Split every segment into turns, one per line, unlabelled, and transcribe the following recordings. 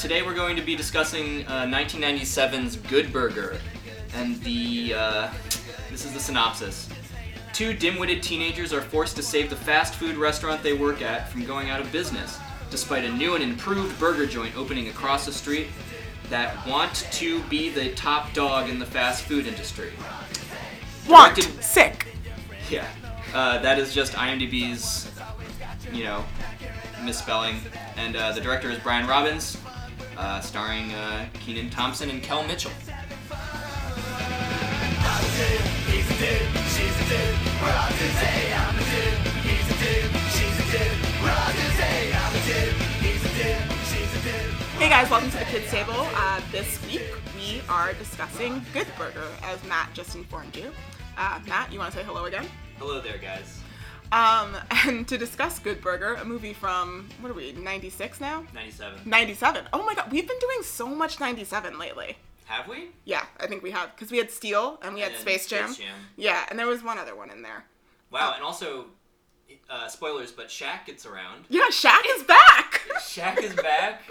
Uh, today we're going to be discussing uh, 1997's Good Burger, and the uh, this is the synopsis. Two dim-witted teenagers are forced to save the fast food restaurant they work at from going out of business, despite a new and improved burger joint opening across the street that want to be the top dog in the fast food industry.
Want.
Directed-
Sick.
Yeah, uh, that is just IMDb's, you know, misspelling. And uh, the director is Brian Robbins, uh, starring uh, Kenan Thompson and Kel Mitchell.
Hey guys, welcome to the Kids Table. Uh, this week we are discussing Good Burger, as Matt just informed you. Uh, Matt, you want to say hello again?
Hello there, guys.
Um, and to discuss Good Burger, a movie from what are we, 96 now?
97.
97. Oh my god, we've been doing so much 97 lately.
Have we?
Yeah, I think we have because we had Steel and we had
And then
Space Jam.
Space Jam.
Yeah, and there was one other one in there.
Wow, and also, uh, spoilers, but Shaq gets around.
Yeah, Shaq is back.
Shaq is back.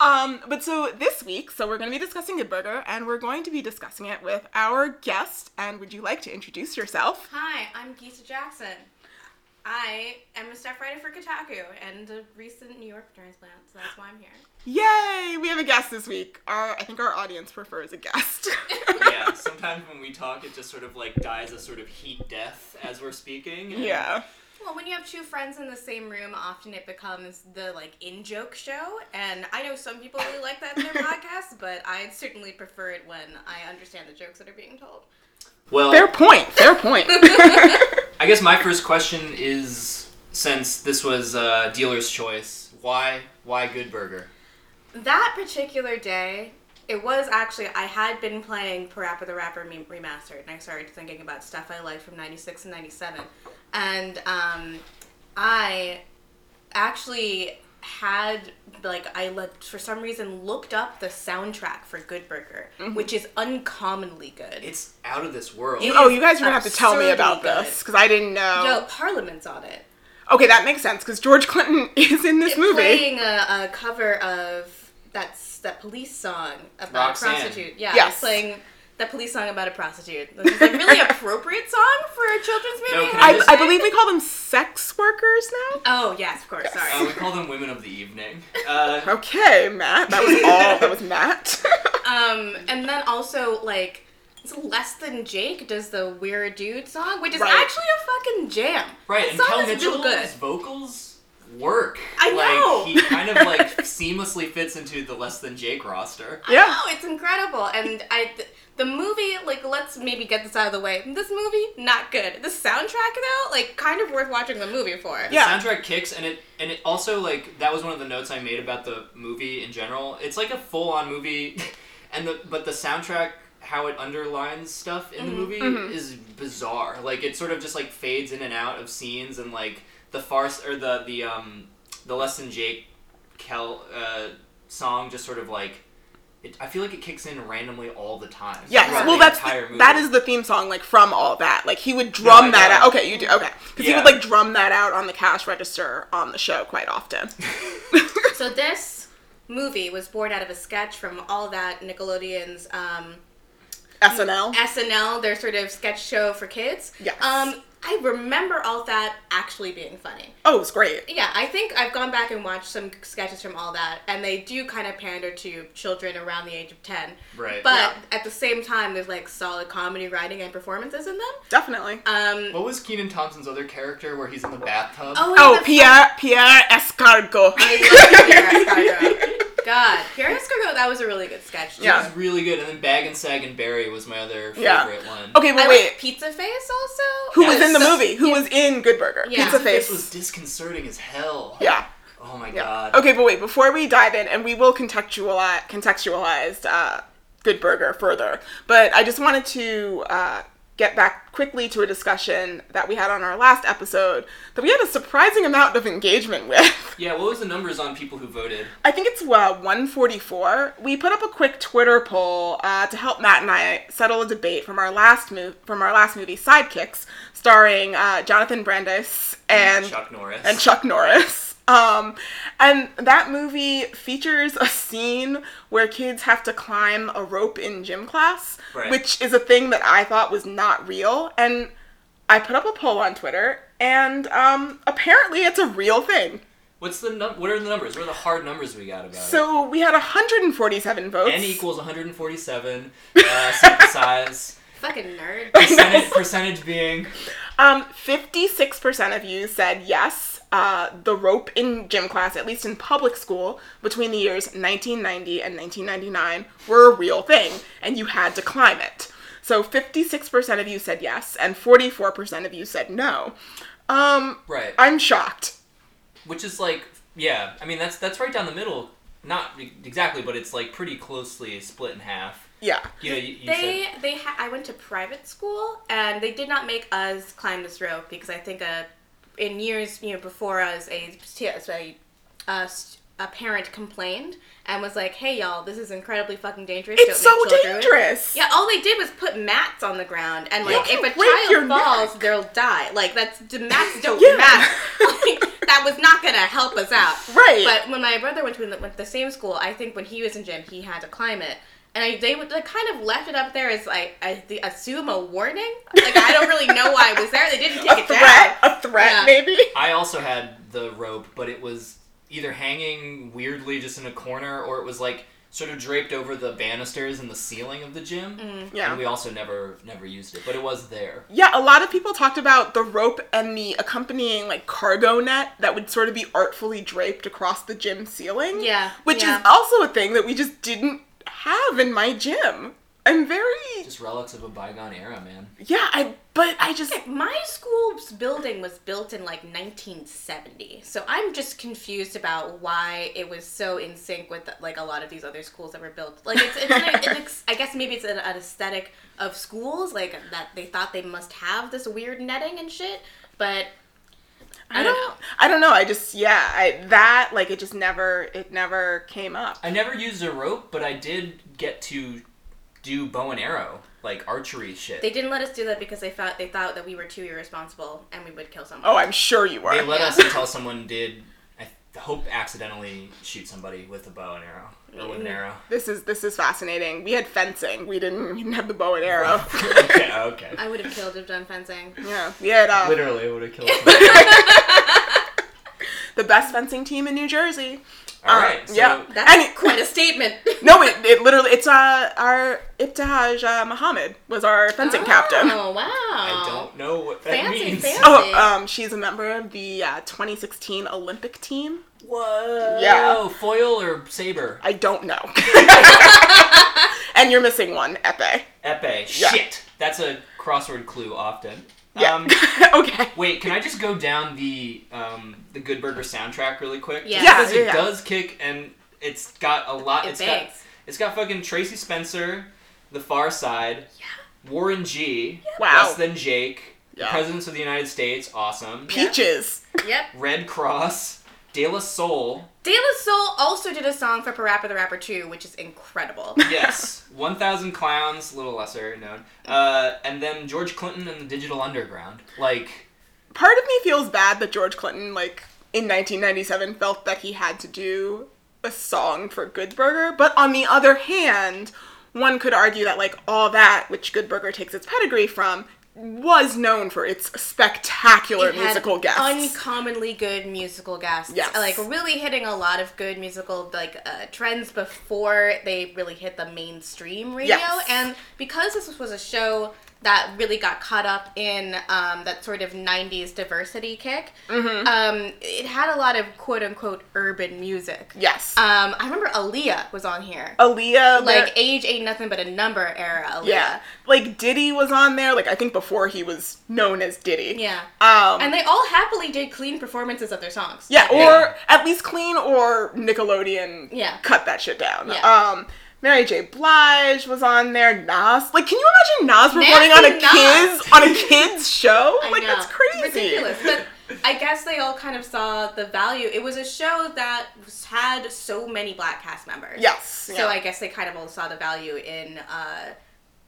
Um, but so this week, so we're going to be discussing Good Burger, and we're going to be discussing it with our guest. And would you like to introduce yourself?
Hi, I'm Gita Jackson. I am a staff writer for Kotaku and a recent New York transplant, so that's why I'm here.
Yay! We have a guest this week. Our, I think our audience prefers a guest.
yeah, sometimes when we talk, it just sort of like dies a sort of heat death as we're speaking. and-
yeah.
Well, when you have two friends in the same room, often it becomes the like in joke show, and I know some people really like that in their podcasts, but I certainly prefer it when I understand the jokes that are being told.
Well,
Fair point. Fair point.
I guess my first question is since this was uh, dealer's choice, why why Good Burger?
That particular day, it was actually I had been playing Parappa the Rapper remastered, and I started thinking about stuff I liked from '96 and '97, and um, I actually had like I looked for some reason looked up the soundtrack for Good Burger, mm-hmm. which is uncommonly good.
It's out of this world.
It-
oh, you guys are going to have to tell me about
Absurdly
this because I didn't know.
Yo, Parliament's on it.
Okay, that makes sense because George Clinton is in this movie.
Playing a, a cover of that's that police song about
Roxanne.
a prostitute. Yeah,
Yes.
playing that police song about a prostitute. This is a really appropriate song for a children's movie.
No, can
I,
just
I believe we call them sex workers now.
Oh yes, of course. Sorry.
Uh, we call them women of the evening. Uh,
Okay, Matt. That was all. that was Matt.
Um, and then also like it's less than Jake does the weird dude song, which is
Right.
actually a fucking jam.
right,
The
and
song
Kel
is real
Mitchell's
good.
vocals work.
I know.
Like, he kind of like seamlessly fits into the less than Jake roster.
I
Yeah.
know, it's incredible. And I, th- the movie, like, let's maybe get this out of the way. This movie, not good. The soundtrack, though, like, kind of worth watching the movie for.
The
Yeah.
soundtrack kicks, and it and it also like that was one of the notes I made about the movie in general. It's like a full on movie, and the but the soundtrack how it underlines stuff in the movie is bizarre. Like it sort of just like fades in and out of scenes, and like the farce or the the um the less than Jake Kel uh, song just sort of like. It, I feel like it kicks in randomly all the time.
Yes,
throughout
well,
the
that's
entire
the,
movie.
that is the theme song, like from all that. Like he would drum
I
that out. Okay, you do. Okay, because he would like drum that out on the cash register on the show quite often.
So this movie was born out of a sketch from all that Nickelodeon's um,
SNL.
SNL, their sort of sketch show for kids.
Yes.
Um, I remember all that actually being funny.
Oh, it's great.
Yeah, I think I've gone back and watched some sketches from all that, and they do kind of pander to children around the age of 10.
Right.
But
Yeah.
at the same time, there's like solid comedy writing and performances in them.
Definitely.
Um,
What was Kenan Thompson's other character where he's in the bathtub?
oh,
Oh,
the-
Pierre Pierre Escargot.
I love Pierre Escargot. God, Pierre Escargot, that was a really good sketch. too.
It
Yeah.
was really good. And then Bag and Sag and Barry was my other favorite
Yeah.
one.
Okay,
I
but
like
wait.
Pizza Face also.
Who
That
was in the
was-
movie? Who was in Good Burger?
Yeah.
Pizza
This
Face.
was disconcerting as hell.
yeah.
Oh my
Yeah.
god.
Okay, but wait, before we dive in, and we will contextualize contextualize uh, Good Burger further, but I just wanted to uh, get back quickly to a discussion that we had on our last episode that we had a surprising amount of engagement with.
Yeah, what was the numbers on people who voted?
I think it's uh, 144. We put up a quick Twitter poll uh, to help Matt and I settle a debate from our last move from our last movie, Sidekicks, starring uh, Jonathan Brandis and
Chuck Norris.
and Chuck Norris. Um, and that movie features a scene where kids have to climb a rope in gym class,
Right.
which is a thing that I thought was not real. And I put up a poll on Twitter, and um, apparently it's a real thing.
What's the num- What are the numbers? What are the hard numbers we got about it?
So we had 147 votes.
N equals 147. Uh, size.
Fucking nerd.
Percentage, percentage being.
Um, 56% of you said yes, uh, the rope in gym class, at least in public school, between the years 1990 and 1999 were a real thing, and you had to climb it. So 56% of you said yes, and 44% of you said no. Um,
Right.
I'm shocked.
Which is like, yeah. I mean, that's that's right down the middle. Not exactly, but it's like pretty closely split in half.
Yeah.
You know, you, you
They
said.
they ha- I went to private school and they did not make us climb this rope because I think uh, in years you know before us a a, a, uh, a parent complained and was like, "Hey y'all, this is incredibly fucking dangerous.
It's so
Don't make it."
dangerous.
Yeah, all they did was put mats on the ground, and like if a child falls,
neck.
they'll die. Like that's the mats don't
Yeah.
matter. Like, that was not gonna help us out.
Right.
But when my brother went to went to the same school, I think when he was in gym, he had to climb it. And I, they would like kind of left it up there as like I th- assume a warning. Like I don't really know why it was there. They didn't take
A
it
threat?
down.
A threat,
Yeah.
maybe?
I also had the rope, but it was either hanging weirdly just in a corner, or it was like sort of draped over the banisters and the ceiling of the gym. Mm.
Yeah.
And we also never never used it, but it was there.
Yeah, a lot of people talked about the rope and the accompanying like cargo net that would sort of be artfully draped across the gym ceiling.
Yeah,
Which
yeah.
is also a thing that we just didn't have in my gym. I'm very
Just relics of a bygone era, man.
yeah, I but I just
My school's building was built in like 1970, so I'm just confused about why it was so in sync with like a lot of these other schools that were built. Like it's, it's, an, it's I guess maybe it's an, an aesthetic of schools, like that they thought they must have this weird netting and shit. But I don't know.
I don't know. I just yeah, I that like it just never it never came up.
I never used a rope, but I did get to do bow and arrow, like archery shit.
They didn't let us do that because they thought they thought that we were too irresponsible and we would kill someone.
Oh, I'm sure you were.
They let
Yeah.
us until someone did, I hope, accidentally shoot somebody with a bow and arrow. Or and arrow.
This is this is fascinating. We had fencing. We didn't we didn't have the bow and arrow.
okay, okay.
I would have killed if done fencing.
yeah, we had uh,
Literally would have killed
the best fencing team in New Jersey.
Alright,
Uh,
so
yeah.
That's
And
quite a statement.
No, it, it literally it's uh our Ibtihaj uh, Muhammad was our fencing captain.
Oh wow!
I don't know what that
Fancy,
means.
fancy.
Oh, um, she's a member of the uh, 2016 Olympic team.
Whoa.
Yeah.
Foil or saber?
I don't know. and you're missing one, Epe.
Epee.
Yeah.
Shit. That's a crossword clue often.
Yeah.
Um,
okay.
wait, can I just go down the um, the Good Burger soundtrack really quick?
Yeah.
Yeah,
Because
yeah,
it
yeah.
does kick and it's got a lot.
It
it's got
bangs.
it's got fucking Tracy Spencer, The Pharcyde, Warren G,
Wow.
Less Than Jake,
Yeah.
Presidents of the United States, awesome.
Peaches.
Yep.
Red Cross, De La Soul,
De La Soul also did a song for Parappa the Rapper 2, which is incredible.
yes, 1,000 Clowns, a little lesser known, uh, and then George Clinton and the Digital Underground. Like,
Part of me feels bad that George Clinton, like, in 1997 felt that he had to do a song for Good Burger, but on the other hand, one could argue that, like, all that, which Good Burger takes its pedigree from, was known for its spectacular
It
musical guests.
Uncommonly good musical guests.
Yes.
Like really hitting a lot of good musical like uh, trends before they really hit the mainstream radio.
Yes.
And because this was a show that really got caught up in um, that sort of 90s diversity kick,
Mm-hmm.
um, it had a lot of quote unquote urban music.
yes.
Um, I remember Aaliyah was on here.
Aaliyah,
like age ain't nothing but a number era Aaliyah.
yeah. Like, Diddy was on there, like, I think before he was known as Diddy.
Yeah.
Um,
And they all happily did clean performances of their songs.
Yeah, or
Yeah.
at least clean or Nickelodeon
Yeah.
cut that shit down.
Yeah.
Mary J. Blige was on there. Nas, like, can you imagine Nas performing on a
Nas.
kids on a kids show?
I
like,
know.
that's crazy.
It's ridiculous. But I guess they all kind of saw the value. It was a show that had so many black cast members.
Yes.
So
yeah.
I guess they kind of all saw the value in uh,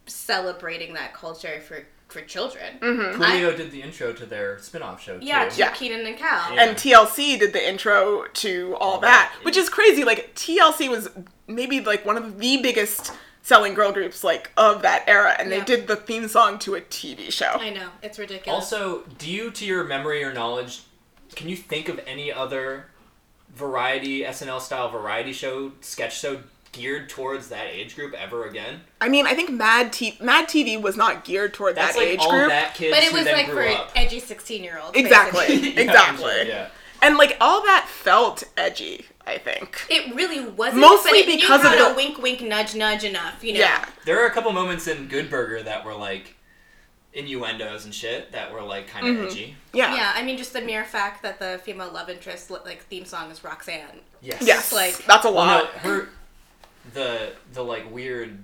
celebrating that culture for for children.
Mm-hmm.
Coolio did the intro to their spin-off show too.
Yeah, to
Yeah.
Kenan and Kel.
Yeah.
and TLC did the intro to all
All
that,
that.
which is crazy. Like TLC was maybe like one of the biggest selling girl groups like of that era, and they did the theme song to a TV show.
I know it's ridiculous.
Also, do you, to your memory or knowledge, can you think of any other variety SNL style variety show sketch show geared towards that age group ever again?
I mean, I think Mad T- Mad TV was not geared toward
That's
that
like
age
all
group.
that kids
but it
who
was
then
like
grew
for
up.
edgy sixteen year olds.
Exactly.
Yeah,
exactly.
for yeah.
And like all that felt edgy, I think.
It really wasn't.
Mostly
but it knew
because
how
of
to
the-
wink, wink, nudge, nudge enough. You know.
Yeah.
There are a couple moments in Good Burger that were like innuendos and shit that were like kind of
Mm-hmm.
edgy.
Yeah.
Yeah, I mean, just the mere fact that the female love interest like theme song is Roxanne.
Yes.
Yes.
like-
that's a
Well,
lot.
no, her the the like weird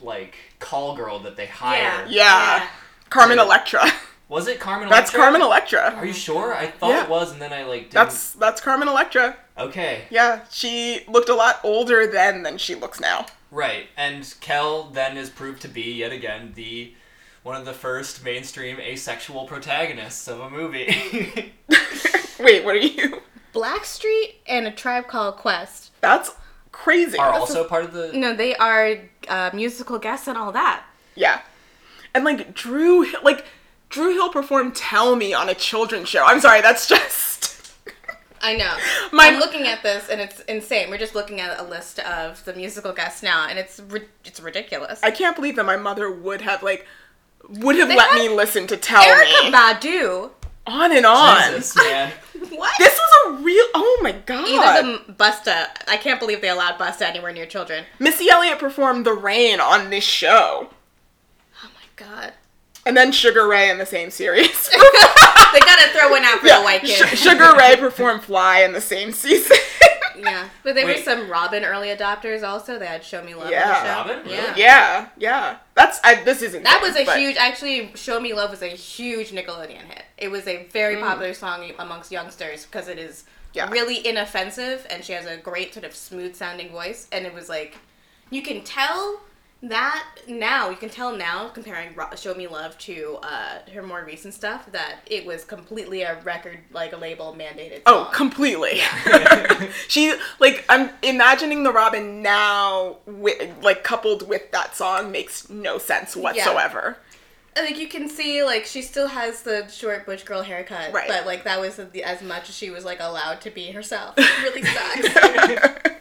like call girl that they hired.
Yeah. Carmen
Yeah.
Electra.
Was it Carmen Electra?
That's Carmen Electra.
Are you sure? I thought
Yeah.
it was, and then I like didn't.
That's that's Carmen Electra.
okay.
Yeah, she looked a lot older then than she looks now.
Right, and Kel then is proved to be yet again the one of the first mainstream asexual protagonists of a movie.
Wait, what are you?
Blackstreet and a tribe called Quest.
That's crazy.
are also part of the.
No, they are uh, musical guests and all that.
Yeah. And like Drew like Dru Hill performed Tell Me on a children's show. I'm sorry, that's just
I know.
My-
I'm looking at this and it's insane. We're just looking at a list of the musical guests now, and it's ri- it's ridiculous.
I can't believe that my mother would have like would have
They
let
had
me listen to Tell
Erykah
Me
Badu.
on and on.
Jesus, man.
What?
This was real Oh my god.
Either the Busta. I can't believe they allowed Busta anywhere near children.
Missy Elliott performed The Rain on this show.
Oh my god.
And then Sugar Ray in the same series.
They gotta throw one out for the white kid.
Sh- Sugar Ray performed Fly in the same season.
Yeah, but there were some Robyn early adopters also. They had Show Me Love.
Yeah.
on the show.
Robyn? Really?
Yeah.
yeah, yeah. That's I, this isn't
That was a
but-
huge. Actually, "Show Me Love" was a huge Nickelodeon hit. It was a very
Mm.
popular song amongst youngsters because it is
Yeah.
really inoffensive and she has a great sort of smooth sounding voice. And it was like, you can tell that now. You can tell now comparing "Show Me Love" to uh, her more recent stuff that it was completely a record like a label mandated.
Oh, completely. she like I'm imagining the Robyn now, with, like coupled with that song, makes no sense whatsoever.
like you can see like she still has the short butch girl haircut
Right.
but like that was the, as much as she was like allowed to be herself it really sucks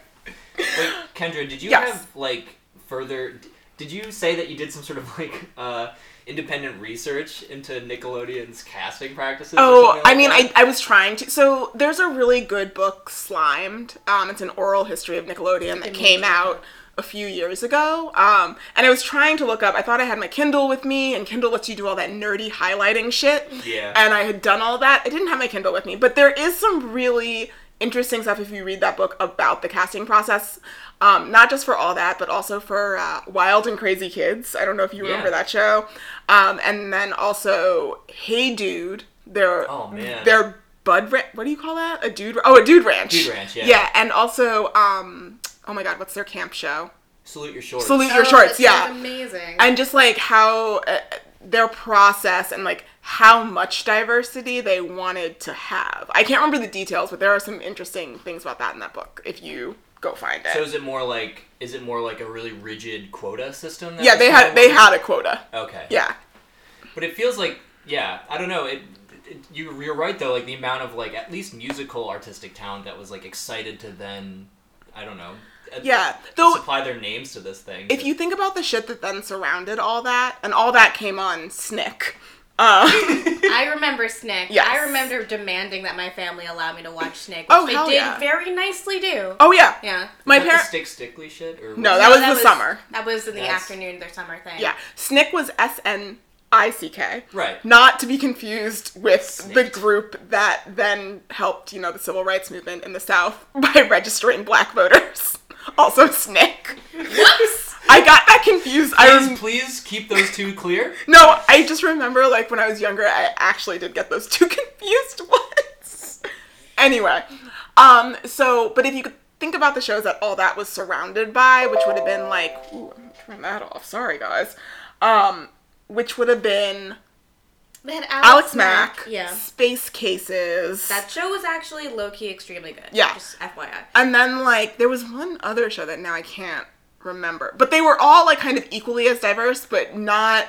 Wait, Kendra, did you
Yes.
have like further? Did you say that you did some sort of like uh, independent research into Nickelodeon's casting practices? or
Oh,
something
I mean,
that?
I, I was trying to. So there's a really good book, Slimed. Um, it's an oral history of Nickelodeon that came out a few years ago. Um, and I was trying to look up. I thought I had my Kindle with me, and Kindle lets you do all that nerdy highlighting shit.
Yeah.
And I had done all that. I didn't have my Kindle with me, but there is some really interesting stuff if you read that book about the casting process. Um, not just for all that, but also for uh, Wild and Crazy Kids. I don't know if you remember
Yeah.
that show. Um, and then also Hey Dude. Their
Oh, man.
their Bud Ranch. What do you call that? A dude? Oh, a Dude Ranch.
Dude Ranch, yeah.
Yeah, and also um, oh my God, what's their camp show?
Salute your shorts.
Salute Your
Oh,
Shorts. Yeah,
amazing
and just like how uh, their process and like how much diversity they wanted to have. I can't remember the details, but there are some interesting things about that in that book. If you go find it.
So is it more like is it more like a really rigid quota system?
yeah, they had they had a quota.
Okay.
Yeah.
But it feels like yeah, I don't know. It, it you you're right though. Like the amount of like at least musical artistic talent that was like excited to then I don't know. uh,
Yeah. Though
supply their names to this thing.
if you think about the shit that then surrounded all that, and all that came on Snick. Uh,
I remember Snick.
Yes.
I remember demanding that my family allow me to watch Snick, which
Oh,
they
hell
did
yeah.
very nicely do.
oh yeah.
Yeah.
My
Is that the
parents.
stick stickly shit or
No,
what?
that was the summer.
That was in the
That's-
afternoon, their summer thing.
Yeah, Snick was S N I C K.
right.
Not to be confused with the group that then helped, you know, the civil rights movement in the South by registering black voters. Also Snick. I got that confused. I
Please,
rem-
please keep those two clear.
no, I just remember like when I was younger, I actually did get those two confused once. anyway, um, so but if you could think about the shows that all that was surrounded by, which would have been like, ooh, I'm turn that off. Sorry, guys. um, which would have been
They had
Alex Mack,
Yeah.
Space Cases,
That show was actually low key extremely good.
Yeah.
Just FYI.
and then like there was one other show that now I can't remember, but they were all like kind of equally as diverse, but not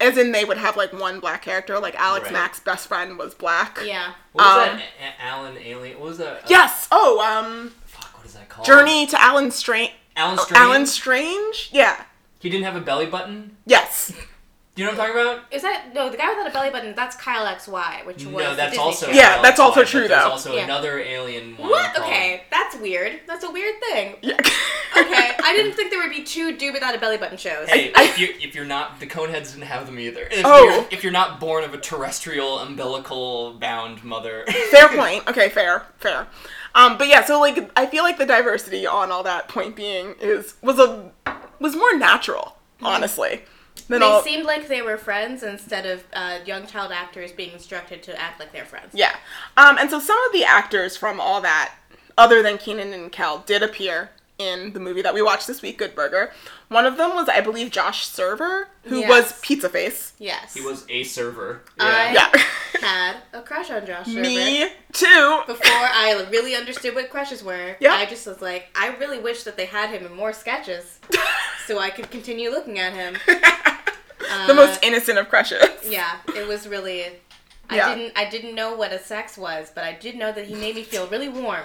as in they would have like one black character. Like Alex
Right.
Mack's best friend was black.
Yeah.
What was
Um,
that? A- A- Alan Alien. What was that? Uh,
Yes. Oh, um,
Fuck. What is that called?
Journey to Allen Strange.
Alan
Oh,
Strange.
Allen Strange. Yeah.
He didn't have a belly button.
Yes.
Do you know what I'm talking about?
Is that no the guy without a belly button? That's Kyle X Y, which was
no, that's
Disney
also
show.
Yeah, that's also
But
true,
There's
though.
also
Yeah.
another alien one.
What?
called-
Okay, that's weird. That's a weird thing.
Yeah.
Okay, I didn't think there would be two dude without a belly button shows.
Hey,
I-
if you if you're not the Coneheads didn't have them either. If
Oh.
you're, if you're not born of a terrestrial umbilical bound mother.
fair point. Okay, fair, fair. Um, but yeah, so like I feel like the diversity on all that point being is was a was more natural, honestly, than
They
all.
seemed like they were friends instead of uh, young child actors being instructed to act like they're friends.
yeah. Um, and so some of the actors from all that, other than Kenan and Kel, did appear in the movie that we watched this week, Good Burger. One of them was, I believe, Josh Server, who
Yes.
was Pizza Face.
Yes.
he was a server.
I
Yeah.
had a crush on Josh Server.
Me too.
Before I really understood what crushes were,
Yeah.
I just was like, I really wish that they had him in more sketches so I could continue looking at him. Uh,
the most innocent of crushes.
Yeah, it was really. I
Yeah.
didn't. I didn't know what a sex was, but I did know that he made me feel really warm.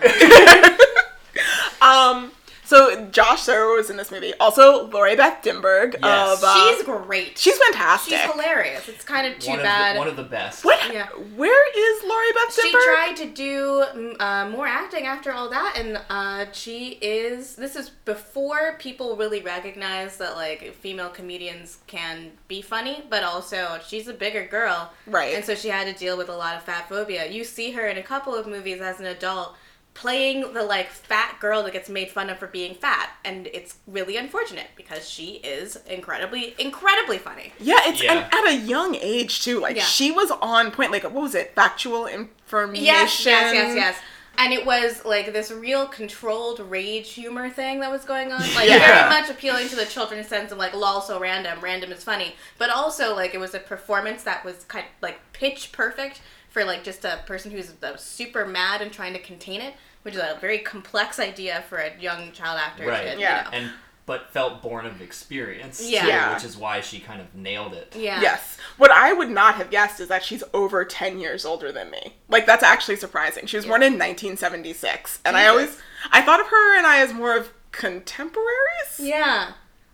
Um, so Josh Server was in this movie. Also, Lori Beth Denberg
Yes.
of uh,
She's great.
she's fantastic.
She's hilarious. It's kind of too
one
bad.
Of the, one of the best.
What?
Yeah.
Where is Lori Beth
Denberg?
she
tried to do mm, uh, more acting after all that, and uh, she is. This is before people really recognize that like female comedians can be funny, but also she's a bigger girl,
Right.
And so she had to deal with a lot of fat phobia. You see her in a couple of movies as an adult playing the like fat girl that gets made fun of for being fat, and it's really unfortunate because she is incredibly, incredibly funny.
yeah, it's
Yeah.
and at a young age too. Like
Yeah.
she was on point. Like what was it? Factual information.
Yes, yes, yes, yes. And it was like this real controlled rage humor thing that was going on. Like
Yeah.
very much appealing to the children's sense of like lol so random, random is funny. But also like it was a performance that was kind of like pitch perfect for like just a person who's uh, super mad and trying to contain it, which is a very complex idea for a young child actor
Right.
to, you
Yeah.
know.
And but felt born of experience.
Yeah.
too,
Yeah.
Which is why she kind of nailed it.
Yeah.
Yes. What I would not have guessed is that she's over 10 years older than me. Like, that's actually surprising. She was born in 1976. And I always, I thought of her and I as more of contemporaries.
Yeah.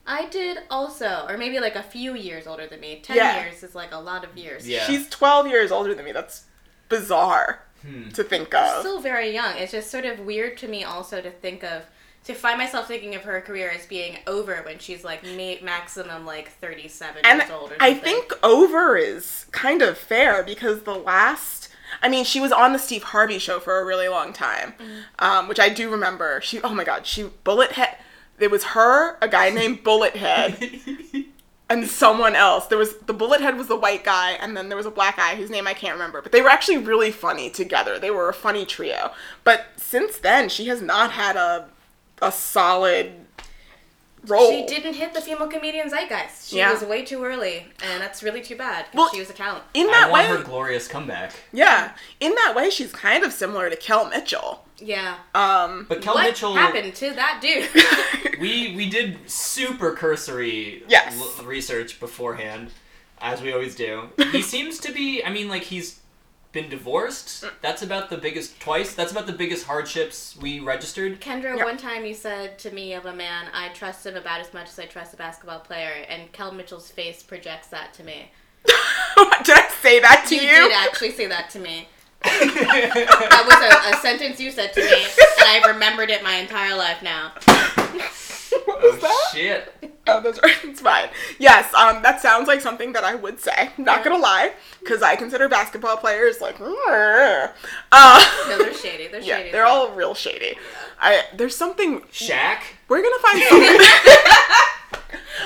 I did also, or maybe like a few years older than me. Ten
Yeah.
years is like a lot of years.
Yeah.
She's 12 years older than me. That's bizarre
Hmm.
to think of.
still very young. It's just sort of weird to me also to think of to find myself thinking of her career as being over when she's like ma- maximum like 37
and
years old or
I think over is kind of fair because the last I mean, she was on the Steve Harvey show for a really long time, um, which I do remember. She, oh my God, she Bullet Head. It was her, a guy named Bullet Head, and someone else. There was the Bullet Head was the white guy, and then there was a black guy whose name I can't remember. But they were actually really funny together. They were a funny trio. But since then, she has not had a a solid role.
she didn't hit the female comedian zeitgeist. She
Yeah.
was way too early, and that's really too bad
Well,
she was a talent.
in
I
that
want
way.
her glorious comeback.
Yeah, in that way, she's kind of similar to Kel Mitchell.
Yeah.
Um,
But Kel
what
Mitchell,
happened to that dude?
we we did super cursory
Yes.
l- research beforehand, as we always do. He seems to be. I mean, like he's been divorced. Mm. That's about the biggest twice. That's about the biggest hardships we registered.
Kendra,
Yeah.
one time you said to me of a man, I trust him about as much as I trust a basketball player, and Kel Mitchell's face projects that to me.
did I say that to
You,
you?
did actually say that to me. That was a, a sentence you said to me, and I remembered it my entire life now.
what was
Oh
that?
shit!
Oh, that's right. It's fine. Yes, um, that sounds like something that I would say. Not gonna lie, because I consider basketball players like, uh,
No, they're shady. They're
yeah,
shady.
they're all real shady. I there's something
Shaq,
we're gonna find something.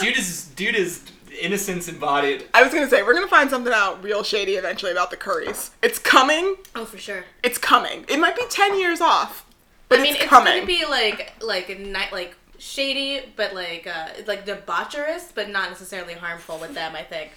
dude is dude is innocence embodied.
I was gonna say we're gonna find something out real shady eventually about the Currys. It's coming.
Oh, for sure.
It's coming. It might be ten years off, but
I mean,
it's
it's
coming.
gonna be like like a night like shady, but like uh, like debaucherous, but not necessarily harmful with them. I think.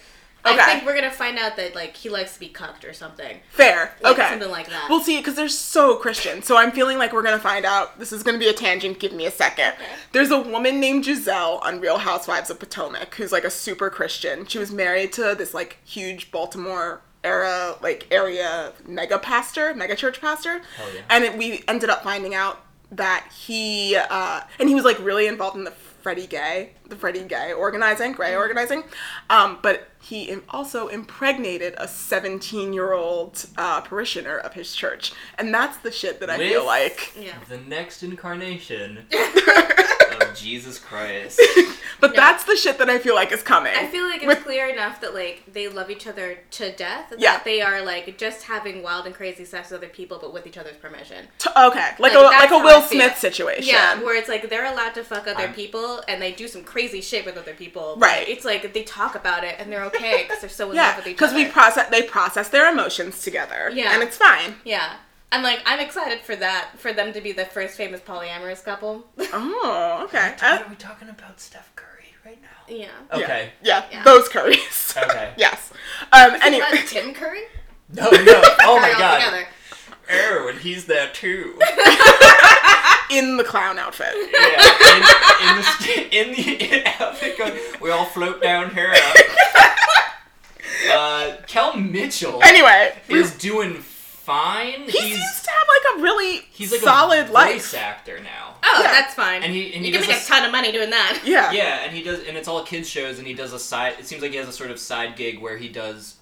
Okay.
I think we're gonna find out that like he likes to be cucked or something.
Fair.
Like,
okay.
something like that.
We'll see, because they're so Christian, so I'm feeling like we're gonna find out. This is gonna be a tangent. Give me a second. Okay. There's a woman named Gizelle on Real Housewives of Potomac who's like a super Christian. She was married to this like huge Baltimore era like area mega pastor, mega church pastor,
Hell yeah.
and it, we ended up finding out that he uh, and he was like really involved in the Freddie Gay, the Freddie Gay organizing, Gray organizing, um, but he also impregnated a 17 year old uh, parishioner of his church, and that's the shit that I feel like.
yeah.
The next incarnation Jesus Christ.
But
Yeah.
that's the shit that I feel like is coming.
I feel like it's
With-
clear enough that like they love each other to death. That
Yeah.
they are like just having wild and crazy sex with other people, but with each other's permission.
T- okay, like,
Like,
a like a Will Smith situation.
Yeah, where it's like they're allowed to fuck other
I'm-
people and they do some crazy shit with other people.
Right.
It's like they talk about it and they're okay because they're so in
Yeah,
love with each other.
because we process they process their emotions together.
Yeah.
and it's fine.
yeah. I'm like I'm excited for that for them to be the first famous polyamorous couple.
Oh, okay.
Are
Uh,
we talking about Steph Curry right now?
yeah.
yeah.
Okay.
Yeah,
Yeah.
those curries.
Okay.
yes. Um.
Is
Anyway.
that Tim Curry?
No, no. Oh my god.
altogether.
Oh, and he's there too.
in the clown outfit.
Yeah, in, in the in the in outfit going, we all float down here. Uh, Kel Mitchell
Anyway,
is doing fine.
he
he's
seems to have like a really
he's like
solid
a voice
life.
actor now.
Oh,
Yeah.
that's fine.
And he- and he
you can
does
make
a
a
s-
ton of money doing that.
Yeah.
Yeah, and he does, and it's all kids shows, and he does a side. It seems like he has a sort of side gig where he does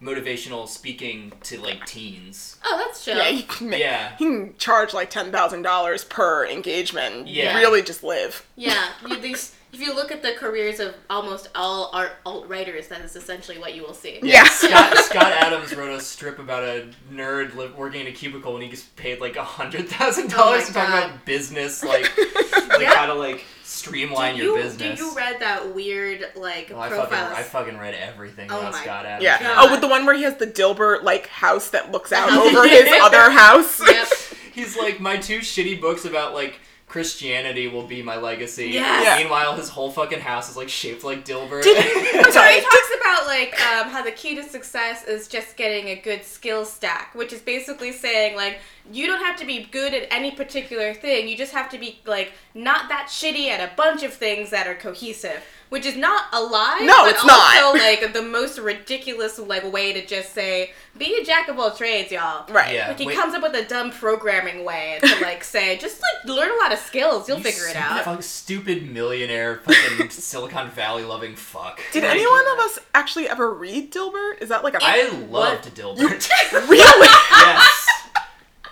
motivational speaking to like teens.
Oh, that's chill.
Yeah, he can, make,
Yeah.
he can charge like ten thousand dollars per engagement.
Yeah.
really just live.
Yeah, these. If you look at the careers of almost all art alt writers, that is essentially what you will see.
Yeah.
Scott, Scott Adams wrote a strip about a nerd li- working in a cubicle, and he gets paid like a hundred thousand
Oh my
dollars to talk about business, like like
Yeah.
how to like streamline
Did
your business.
Did you read that weird like
Oh, I fucking. I fucking read everything
Oh
about
my
Scott Adams.
Yeah.
God.
Oh, with the one where he has the Dilbert like house that looks out over his other house.
Yep.
He's like, my two shitty books about like Christianity will be my legacy.
Yes.
Yeah.
Meanwhile, his whole fucking house is like shaped like Dilbert.
Did- I'm
So
sorry.
he talks about like um, how the key to success is just getting a good skill stack, which is basically saying like you don't have to be good at any particular thing. You just have to be like not that shitty at a bunch of things that are cohesive, which is not a lie.
No,
but
it's not.
also like the most ridiculous like way to just say be a jack of all trades, y'all.
Right.
Yeah.
Like he
Wait.
comes up with a dumb programming way to like say just like learn a lot of skills, you'll
You
figure it out.
fuck- stupid millionaire, fucking Silicon Valley loving fuck.
Did
Like-
any one of us actually ever read Dilbert? Is that like a
I
What?
loved Dilbert.
really?
yes.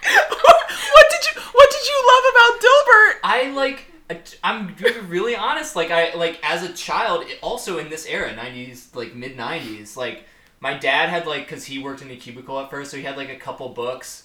what did you What did you love about Dilbert?
I like. I'm really honest. Like I like as a child, also in this era, '90s, like mid '90s. Like my dad had like because he worked in a cubicle at first, so he had like a couple books,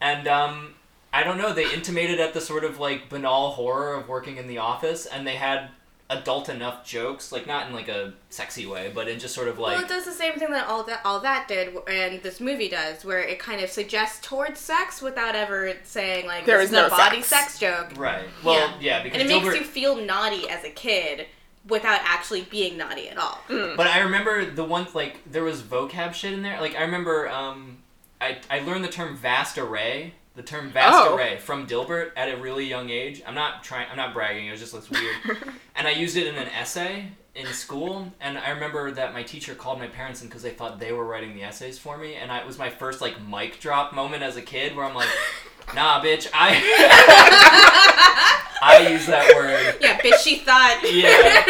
and um, I don't know. They intimated at the sort of like banal horror of working in the office, and they had adult enough jokes, like not in like a sexy way, but in just sort of like
well, it does the same thing that all that all that did, and this movie does, where it kind of suggests towards sex without ever saying like
There
this
is
is
no
a body
sex.
sex, joke.
right. Well,
Yeah.
yeah, because
And it
Dilbert.
makes you feel naughty as a kid without actually being naughty at all.
But I remember the one like there was vocab shit in there. Like I remember um I I learned the term vast array, the term vast
Oh.
array from Dilbert at a really young age. I'm not trying I'm not bragging, it was just looks weird. and I used it in an essay in school and I remember that my teacher called my parents in because they thought they were writing the essays for me and I, it was my first like mic drop moment as a kid where I'm like nah bitch I I use that word
Yeah, bitch, she thought.
yeah.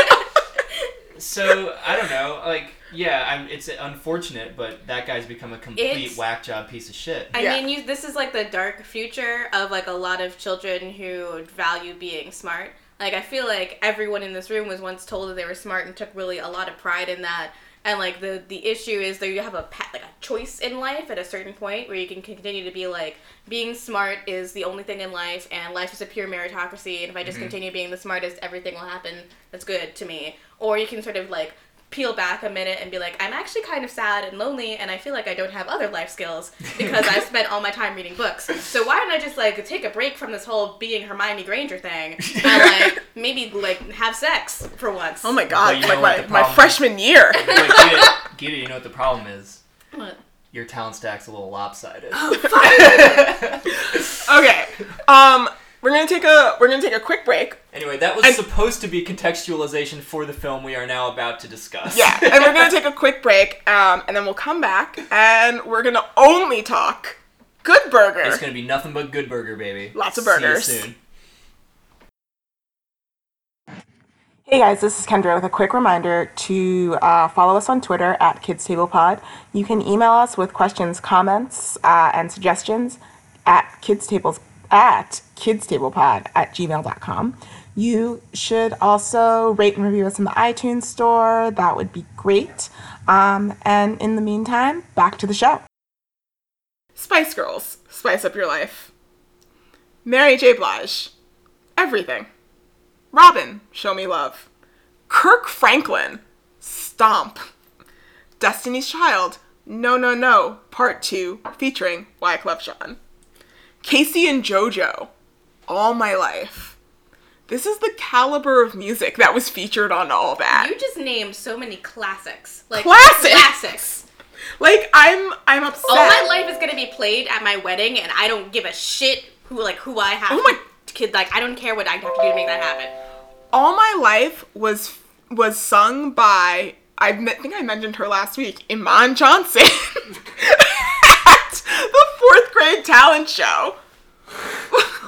So I don't know, like yeah, I'm. It's unfortunate, but that guy's become a complete
It's-
whack job piece of shit.
I
Yeah.
mean, you, this is like the dark future of like a lot of children who value being smart. Like, I feel like everyone in this room was once told that they were smart and took really a lot of pride in that. And like the the issue is that you have a pa- like a choice in life at a certain point where you can continue to be like being smart is the only thing in life and life is a pure meritocracy and if I just mm-hmm. continue being the smartest everything will happen that's good to me or you can sort of like peel back a minute and be like, I'm actually kind of sad and lonely, and I feel like I don't have other life skills because I've spent all my time reading books. So why don't I just like take a break from this whole being Hermione Granger thing and like maybe like have sex for once?
Oh my god,
you
like my, my freshman year.
Wait, Gita, Gita, you know what the problem is?
What?
Your talent stack's a little lopsided.
okay. Um we're gonna take a we're gonna take a quick break.
Anyway, that was
And-
supposed to be contextualization for the film we are now about to discuss.
Yeah, and we're gonna take a quick break, um, and then we'll come back and we're gonna only talk Good Burger.
It's gonna be nothing but good burger, baby.
Lots of burgers.
See you soon.
Hey guys, this is Kendra with a quick reminder to uh, follow us on Twitter at Kids Table Pod. You can email us with questions, comments, uh, and suggestions at Kids Tables at kidstablepod at gmail.com. You should also rate and review us in the iTunes store. That would be great. Um, and in the meantime, back to the show. Spice Girls, spice up your life. Mary J. Blige, everything. Robyn, Show Me Love. Kirk Franklin, Stomp. Destiny's Child, No No No, Part 2, featuring Wyclef Jean. K-Ci and JoJo, All My Life. This is the caliber of music that was featured on all that.
You just named so many classics. Like
Classics!
Classics.
like I'm I'm upset.
All my life is gonna be played at my wedding, and I don't give a shit who like who I have.
Oh my-
kid, like I don't care what I have to do to make that happen.
All My Life was was sung by I think I mentioned her last week, Iman Johnson, at the fourth grade talent show.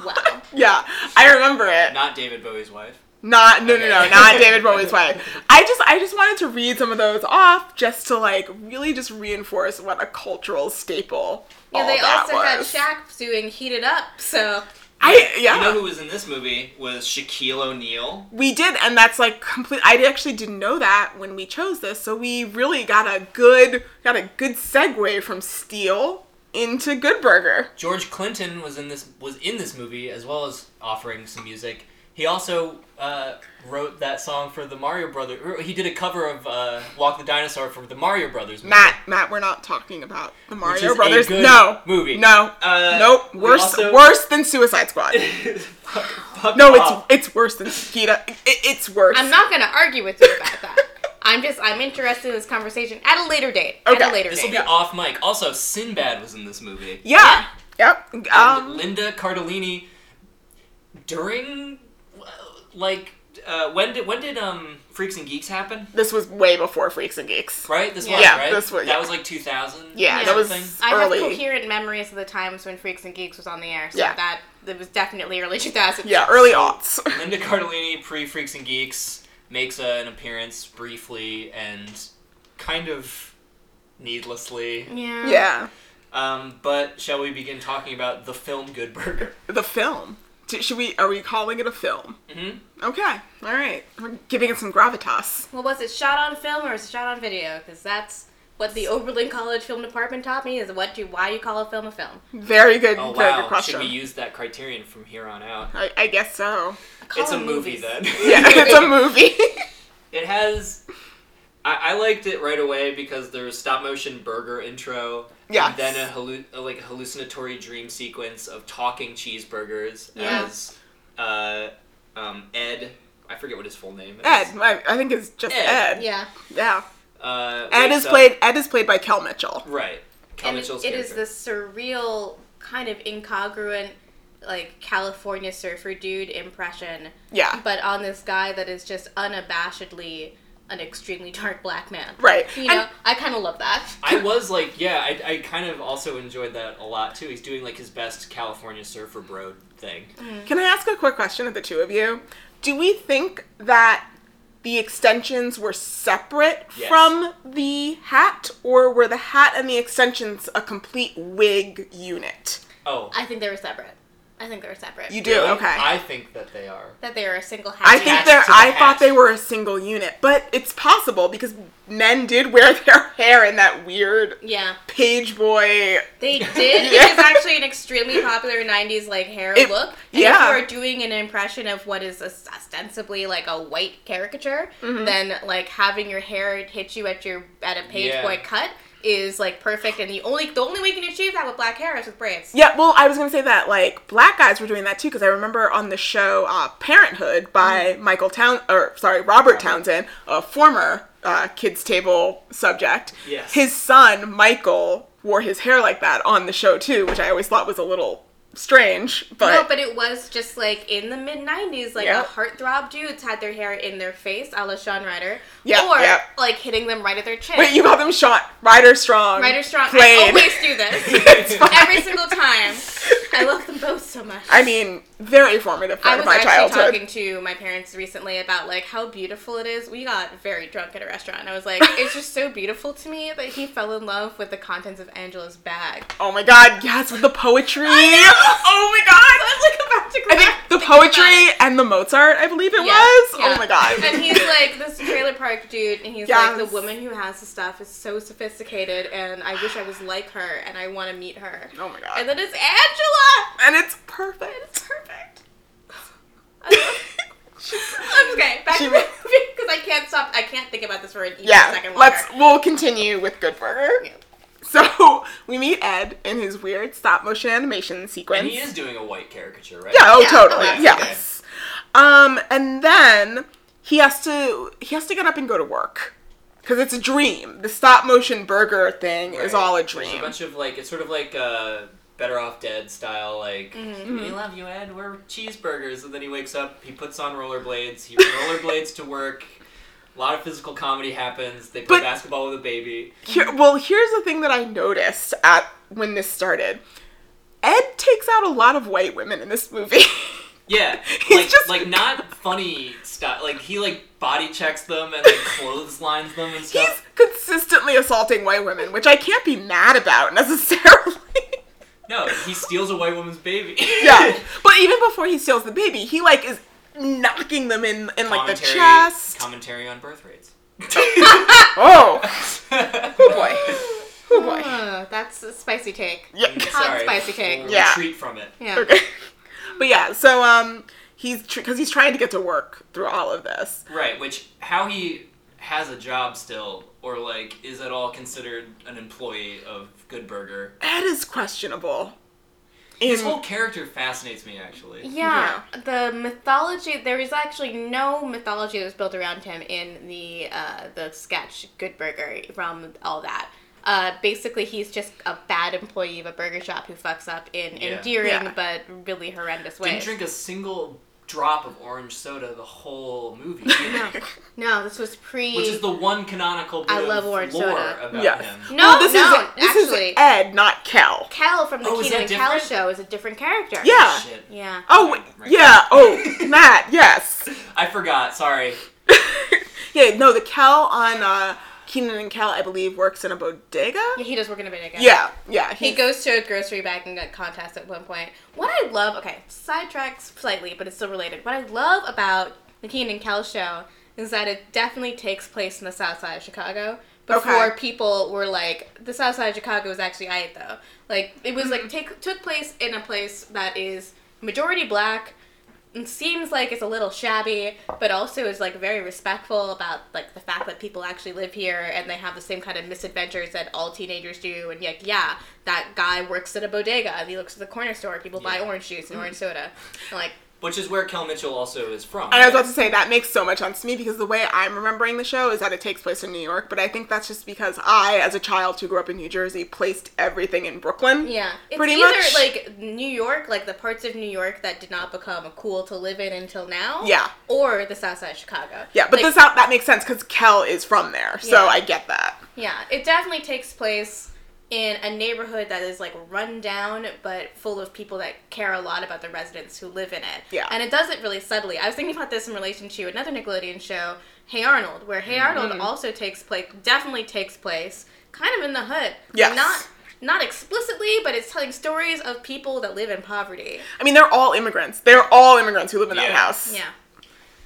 Wow.
Yeah, I remember it.
Not David Bowie's wife.
Not no no no, not David Bowie's wife. I just I just wanted to read some of those off just to like really just reinforce what a cultural staple.
Yeah,
all
they
that
also had
was.
Shaq doing "Heat It Up," so
I yeah.
You know who was in this movie was Shaquille O'Neal.
We did, and that's like complete. I actually didn't know that when we chose this, so we really got a good got a good segue from Steel into Good Burger.
George Clinton was in this was in this movie as well as offering some music. He also uh, wrote that song for the Mario Brothers. He did a cover of uh, "Walk the Dinosaur" for the Mario Brothers movie.
Matt, Matt, we're not talking about the
which
Mario
is a
Brothers.
good
no
movie.
No,
Uh,
nope. Worse,
also-
worse than Suicide Squad.
Fuck- fuck
No,
off.
it's it's worse than Kita. It, it's worse.
I'm not gonna argue with you about that. I'm just I'm interested in this conversation at a later date.
Okay.
At a later
This will
date.
be off mic. Also, Sinbad was in this movie.
Yeah. Yep.
And
Um.
Linda Cardellini during uh, like uh, when did when did um Freaks and Geeks happen?
This was way before Freaks and Geeks.
Right, this
Yeah.
was
Yeah,
right.
this was-
that
yeah.
was like 2000.
Yeah,
Yeah.
that was
something.
I have
early.
coherent memories of the times when Freaks and Geeks was on the air, so
Yeah.
that it was definitely early 2000s.
Yeah, early
So-
aughts.
Linda Cardellini pre Freaks and Geeks makes uh, an appearance briefly and kind of needlessly.
Yeah.
yeah.
Um, but shall we begin talking about the film Good Burger?
The film. Should we? Are we calling it a film?
hmm
Okay. All right. We're giving it some gravitas.
Well, was it shot on film or was it shot on video? Because that's what the Oberlin College Film Department taught me is what you why you call a film a film.
Very good.
Oh
very good
wow!
question.
Should we use that criterion from here on out?
I, I guess so.
Call
it's a movie
movies.
then.
Yeah, it's a movie.
It has. I, I liked it right away because there's stop motion burger intro.
Yes.
And then a, hallu- a like hallucinatory dream sequence of talking cheeseburgers
Yeah.
as uh, um, Ed. I forget what his full name is.
Ed. I, I think it's just
Ed.
Ed.
Yeah.
Yeah.
Uh,
Ed is
up-
played. Ed is played by Kel Mitchell.
Right. Kel
and
Mitchell's
it is
character.
this surreal, kind of incongruent, like California surfer dude impression,
Yeah.
but on this guy that is just unabashedly an extremely dark black man.
Right.
You know,
And-
I kind of love that.
I was like, yeah, I, I kind of also enjoyed that a lot too. He's doing like his best California surfer bro thing. Mm-hmm.
Can I ask a quick question of the two of you? Do we think that the extensions were separate
Yes.
from the hat, or were the hat and the extensions a complete wig unit?
Oh,
I think they were separate. I think they're separate.
You do
Really?
okay.
I think that they are.
that they are a single hat.
I think
Attached
they're.
to the
I thought they were a single unit, but it's possible because men did wear their hair in that weird
Yeah,
page boy.
they did.
Yeah.
It was actually an extremely popular '90s like hair
It-
look. And
yeah.
if you are doing an impression of what is os- ostensibly like a white caricature,
Mm-hmm.
then like having your hair hit you at your at a page
Yeah.
boy cut is like perfect. And the only the only way you can achieve that with black hair is with braids.
Yeah, well, I was gonna say that like black guys were doing that too because I remember on the show uh, Parenthood by Michael Town or sorry Robert Townsend, a former uh, kids table subject.
Yes.
His son Michael wore his hair like that on the show too, which I always thought was a little strange. But,
no, but it was just like in the mid '90s, like the heartthrob dudes had their hair in their face, a la Sean Ryder,
Yeah,
or
yeah.
like hitting them right at their chin.
wait, you call them shot Rider Strong?
Rider Strong. I always do this every single time. I love them both so much.
I mean, very formative
I
part
was
of my
actually
childhood.
talking to my parents recently about like how beautiful it is. We got very drunk at a restaurant. I was like, it's just so beautiful to me that he fell in love with the contents of Angela's bag.
Oh my god, yes, with the poetry. Oh my god.
I'm like about to cry.
I think the poetry and the Mozart, I believe it
Yeah,
was.
Oh yeah.
Oh my god.
And he's like this trailer park dude, and he's like the woman who has the stuff is so sophisticated, and I wish I was like her, and I want to meet her.
Oh my god.
And then it's Angela.
and it's perfect.
It's perfect. I love- I'm okay. Back
She
to the movie because I can't stop. I can't think about this for an even
yeah,
second longer.
let's we'll continue with Good Burger.
Yeah.
So we meet Ed in his weird stop motion animation sequence.
And he is doing a white caricature, right?
Yeah, oh
Yeah,
totally.
absolutely.
yes. Um, and then he has to he has to get up and go to work. Because it's a dream. The stop motion burger thing is all a
There's
dream.
a bunch of like it's sort of like uh, Better Off Dead style, like
Mm-hmm.
we love you, Ed. We're cheeseburgers, and then he wakes up, he puts on rollerblades, he rollerblades to work. A lot of physical comedy happens. They play
But-
basketball with a baby.
Here, well, here's the thing that I noticed at when this started. Ed takes out a lot of white women in this movie.
Yeah,
He's
like
just-
like not funny stuff. Like he like body checks them and like clotheslines them and stuff.
He's consistently assaulting white women, which I can't be mad about necessarily.
No, he steals a white woman's baby.
yeah, but even before he steals the baby, he like is knocking them in in like the
commentary,
chest.
Commentary on birth rates.
oh, oh boy, oh boy.
Uh, that's a spicy take.
Yeah.
Hot
Sorry.
spicy cake.
We'll
Yeah.
Retreat from it.
Yeah.
Okay. But yeah, so um, he's because he's trying to get to work through all of this.
Right, which how he has a job still, or like is at all considered an employee of Good Burger.
That is questionable.
His whole character fascinates me actually.
Yeah, the mythology. There is actually no mythology that was built around him in the uh, the sketch Good Burger from all that. Uh, basically, he's just a bad employee of a burger shop who fucks up in
Yeah.
endearing
Yeah.
but really horrendous ways.
Didn't drink a single drop of orange soda the whole movie.
no, no, this was pre.
Which is the one canonical bit
I
of
love orange
lore
soda.
about
Yes.
him.
no,
Well, this
no,
is this
actually,
is Ed, not Kel.
Kel from the
Oh, is Kenan
and Kel
different?
show is a different character.
Yeah.
Shit.
Yeah.
Oh
Right,
wait,
right.
yeah. Oh, Matt. Yes.
I forgot. Sorry.
yeah. No, the Kel on uh, Kenan and Kel, I believe, works in a bodega.
Yeah, he does work in a bodega.
Yeah. Yeah.
He
He
goes to a grocery bagging contest at one point. What I love, okay, sidetracks slightly, but it's still related. What I love about the Kenan and Kel show is that it definitely takes place in the south side of Chicago. Before
Okay.
people were like, the south side of Chicago is actually aight though. Like, it was
Mm-hmm.
like, take, took place in a place that is majority black, seems like it's a little shabby, but also is like very respectful about like the fact that people actually live here and they have the same kind of misadventures that all teenagers do. And like, yeah, that guy works at a bodega. and He looks at the corner store. People buy orange juice and orange soda. And, like,
Which is where Kel Mitchell also is from.
And I was about to say that makes so much sense to me because the way I'm remembering the show is that it takes place in New York, but I think that's just because I, as a child who grew up in New Jersey, placed everything in Brooklyn.
yeah, it's
Pretty
either
much.
like New York, like the parts of New York that did not become cool to live in until now.
Yeah.
Or the south side of Chicago.
Yeah, but
Like,
this out that makes sense because Kel is from there, so
Yeah.
I get that.
Yeah, it definitely takes place in a neighborhood that is like run down but full of people that care a lot about the residents who live in it.
Yeah.
And it does it really subtly. I was thinking about this in relation to another Nickelodeon show, Hey Arnold, where Hey Arnold
Mm-hmm.
also takes place definitely takes place kind of in the hood.
Yes.
Not not explicitly, but it's telling stories of people that live in poverty.
I mean, they're all immigrants. They're all immigrants who live in that house.
Yeah.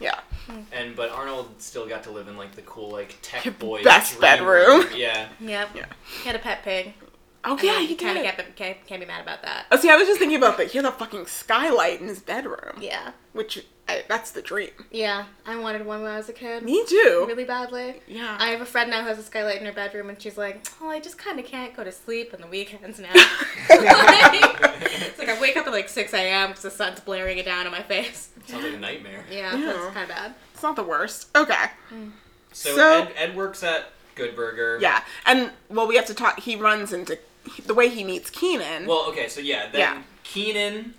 Yeah. Hmm.
And but Arnold still got to live in like the cool like tech boy
best
dream
bedroom.
room. Yeah.
Yep.
Yeah.
He had a pet pig.
Oh yeah, he
kind of can't, can't, can't be mad about that.
Oh, see, I was just thinking about that. He had a fucking skylight in his bedroom,
Yeah.
which I, that's the dream.
Yeah. I wanted one when I was a kid.
Me too.
Really badly.
Yeah.
I have a friend now who has a skylight in her bedroom, and she's like, "Oh, I just kind of can't go to sleep on the weekends now." it's like I wake up at like 6 a.m. because the sun's blaring it down in my face.
Sounds like a nightmare.
Yeah,
Yeah.
that's kind of bad.
it's not the worst. Okay. Mm.
So,
So-
Ed, Ed works at Good Burger.
Yeah, and well, we have to talk. He runs into the way he meets Kenan
Well, okay, so yeah, then
Yeah.
Kenan